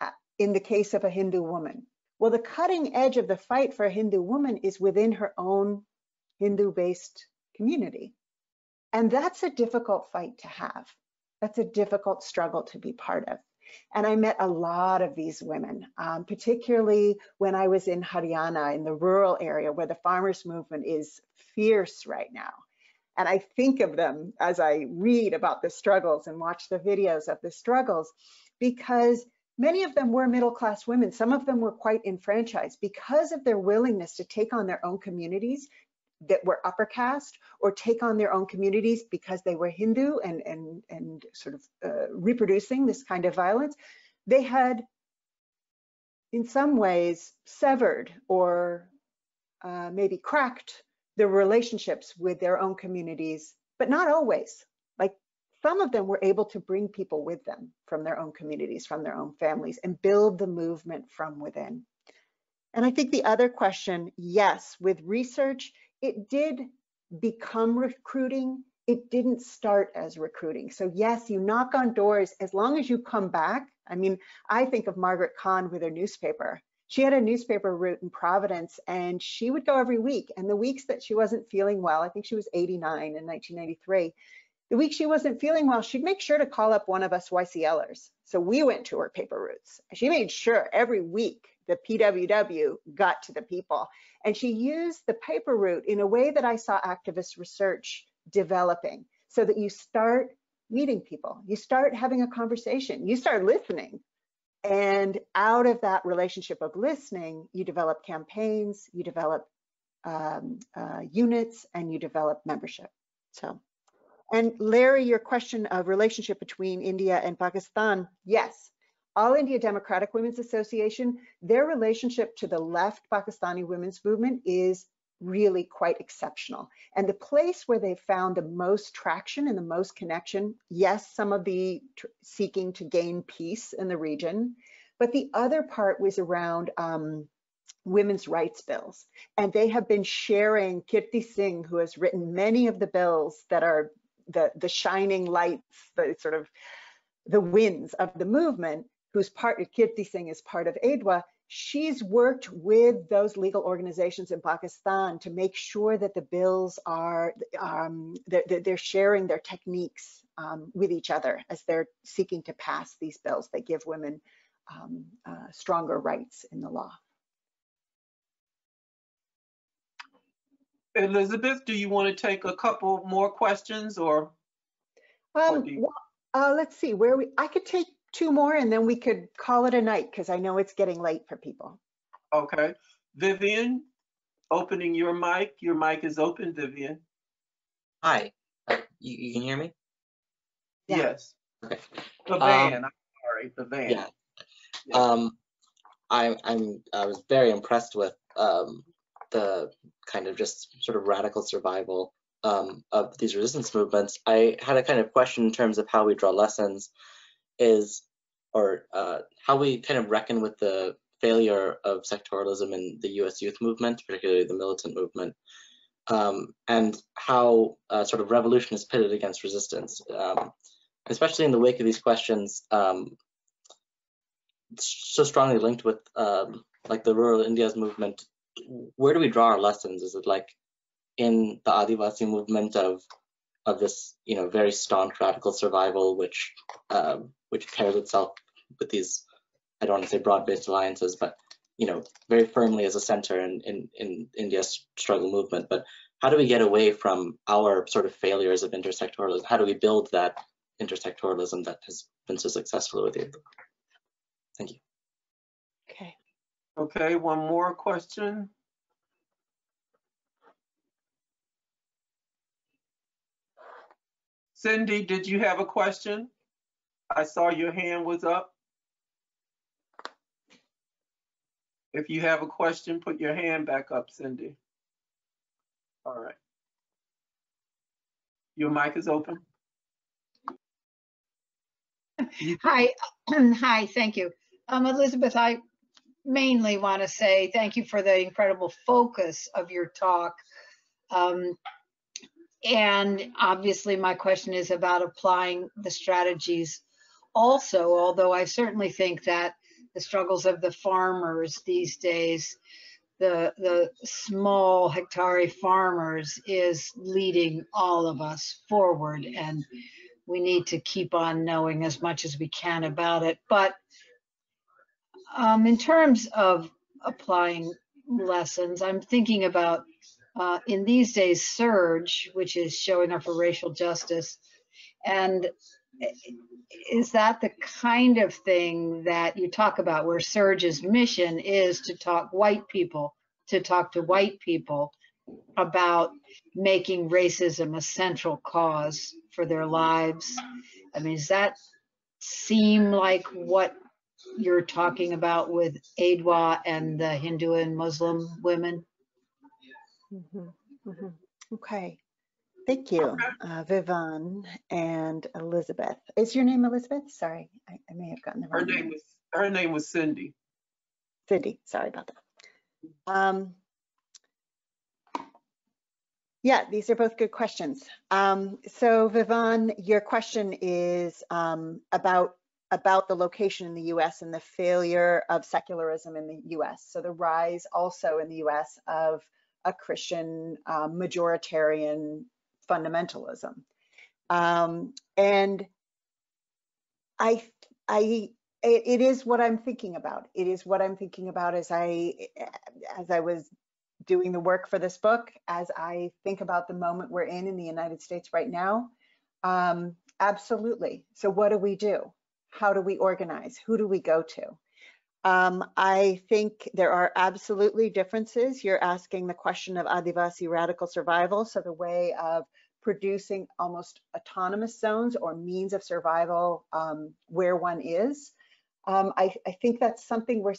uh, in the case of a Hindu woman? Well, the cutting edge of the fight for a Hindu woman is within her own Hindu-based community. And that's a difficult fight to have. That's a difficult struggle to be part of. And I met a lot of these women, um, particularly when I was in Haryana, in the rural area where the farmers movement is fierce right now. And I think of them as I read about the struggles and watch the videos of the struggles because many of them were middle class women. Some of them were quite enfranchised because of their willingness to take on their own communities that were upper caste or take on their own communities because they were Hindu and, and, and sort of uh, reproducing this kind of violence. They had, in some ways, severed or uh, maybe cracked their relationships with their own communities, but not always. Like some of them were able to bring people with them from their own communities, from their own families, and build the movement from within. And I think the other question, yes, with research, it did become recruiting. It didn't start as recruiting. So yes, you knock on doors as long as you come back. I mean, I think of Margaret Kahn with her newspaper. She had a newspaper route in Providence and she would go every week. And the weeks that she wasn't feeling well, I think she was 89 in 1993, the week she wasn't feeling well, she'd make sure to call up one of us YCLers. So we went to her paper routes. She made sure every week the PWW got to the people. And she used the paper route in a way that I saw activist research developing so that you start meeting people, you start having a conversation, you start listening. And out of that relationship of listening, you develop campaigns, you develop um, uh, units, and you develop membership. So, and Larry, your question of relationship between India and Pakistan, yes, all India Democratic Women's Association, their relationship to the left Pakistani women's movement is really quite exceptional. And the place where they found the most traction and the most connection, yes, some of the seeking to gain peace in the region, but the other part was around um, women's rights bills. And they have been sharing Kirti Singh, who has written many of the bills that are the, the shining lights, the sort of the winds of the movement who's part, of Kirti Singh is part of AIDWA, she's worked with those legal organizations in Pakistan to make sure that the bills are, um, they're, they're, sharing their techniques um, with each other as they're seeking to pass these bills that give women um, uh, stronger rights in the law. Elisabeth, do you want to take a couple more questions or? Um, well, uh, let's see where we, I could take two more and then we could call it a night because I know it's getting late for people. Okay. Vivian, opening your mic. Your mic is open, Vivian. Hi. Uh, you, you can hear me? Yeah. Yes. Okay. The Um, van, I'm sorry, the van. Yeah. Yeah. Um, I, I'm, I was very impressed with um, the kind of just sort of radical survival um, of these resistance movements. I had a kind of question in terms of how we draw lessons is, or uh, how we kind of reckon with the failure of sectorialism in the US youth movement, particularly the militant movement, um, and how uh, sort of revolution is pitted against resistance. Um, especially in the wake of these questions, um, so strongly linked with um, like the rural India's movement, where do we draw our lessons? Is it like in the Adivasi movement of of this, you know, very staunch radical survival, which um, which pairs itself with these, I don't want to say broad-based alliances, but you know, very firmly as a center in, in, in India's struggle movement. But how do we get away from our sort of failures of intersectoralism? How do we build that intersectoralism that has been so successful with you? Thank you. Okay. Okay, one more question. Cindy, did you have a question? I saw your hand was up. If you have a question, put your hand back up, Cindy. All right. Your mic is open. Hi, hi, thank you. Um, Elisabeth, I mainly want to say thank you for the incredible focus of your talk. Um, and obviously my question is about applying the strategies also, although I certainly think that the struggles of the farmers these days, the, the small hectare farmers is leading all of us forward. And we need to keep on knowing as much as we can about it. But um, in terms of applying lessons, I'm thinking about uh, in these days SURJ, which is showing up for racial justice, and is that the kind of thing that you talk about where SURJ's mission is to talk white people, to talk to white people about making racism a central cause for their lives? I mean, does that seem like what you're talking about with AIDWA and the Hindu and Muslim women? Mhm. Okay, thank you, uh, Vivan and Elizabeth. Is your name Elizabeth? Sorry, I, I may have gotten the wrong Her name was, her name was Cindy. Cindy, sorry about that. Um, yeah, these are both good questions. Um, so Vivan, your question is um, about about the location in the U.S. and the failure of secularism in the U.S. So the rise also in the U.S. of a Christian uh, majoritarian fundamentalism, um, and I I it, it is what I'm thinking about. It is what I'm thinking about as I as I was doing the work for this book, as I think about the moment we're in in the United States right now. Um, absolutely. So what do we do? How do we organize? Who do we go to? Um, I think there are absolutely differences. You're asking the question of Adivasi radical survival, so the way of producing almost autonomous zones or means of survival um, where one is. Um, I, I, think that's something we're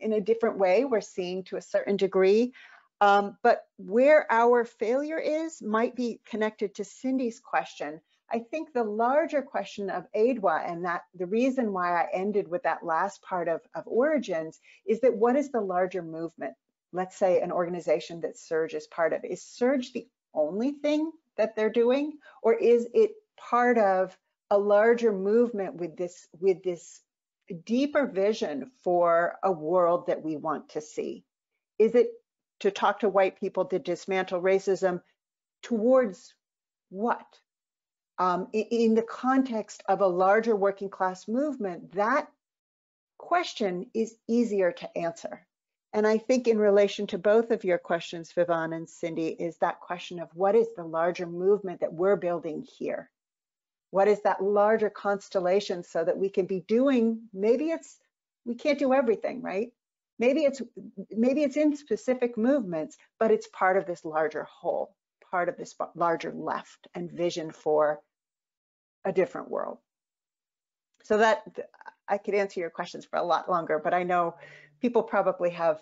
in a different way we're seeing to a certain degree. Um, but where our failure is might be connected to Cindy's question. I think the larger question of AIDWA and that the reason why I ended with that last part of, of origins is that what is the larger movement? Let's say an organization that SURJ is part of. Is SURJ the only thing that they're doing? Or is it part of a larger movement with this with this deeper vision for a world that we want to see? Is it to talk to white people to dismantle racism towards what? Um, in, in the context of a larger working class movement, that question is easier to answer. And I think in relation to both of your questions, Vivan and Cindy, is that question of what is the larger movement that we're building here? What is that larger constellation so that we can be doing, maybe it's, we can't do everything, right? Maybe it's, maybe it's in specific movements, but it's part of this larger whole, part of this larger left and vision for a different world. So that I could answer your questions for a lot longer, but I know people probably have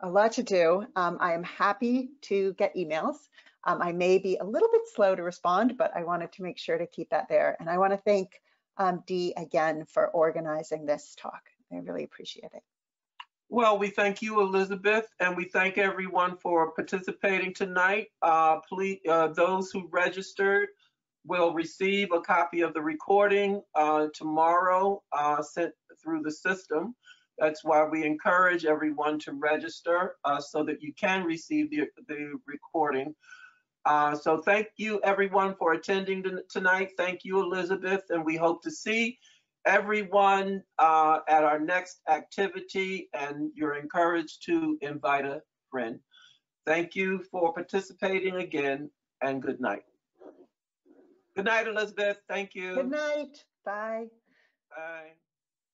a lot to do. Um, I am happy to get emails. Um, I may be a little bit slow to respond, but I wanted to make sure to keep that there. And I want to thank um, Dee again for organizing this talk. I really appreciate it. Well, we thank you, Elisabeth, and we thank everyone for participating tonight. Uh, please, uh, those who registered will receive a copy of the recording uh, tomorrow uh, sent through the system. That's why we encourage everyone to register uh, so that you can receive the, the recording. Uh, so thank you everyone for attending tonight. Thank you, Elisabeth, and we hope to see everyone uh, at our next activity and you're encouraged to invite a friend. Thank you for participating again and good night. Good night, Elisabeth. Thank you. Good night. Bye. Bye.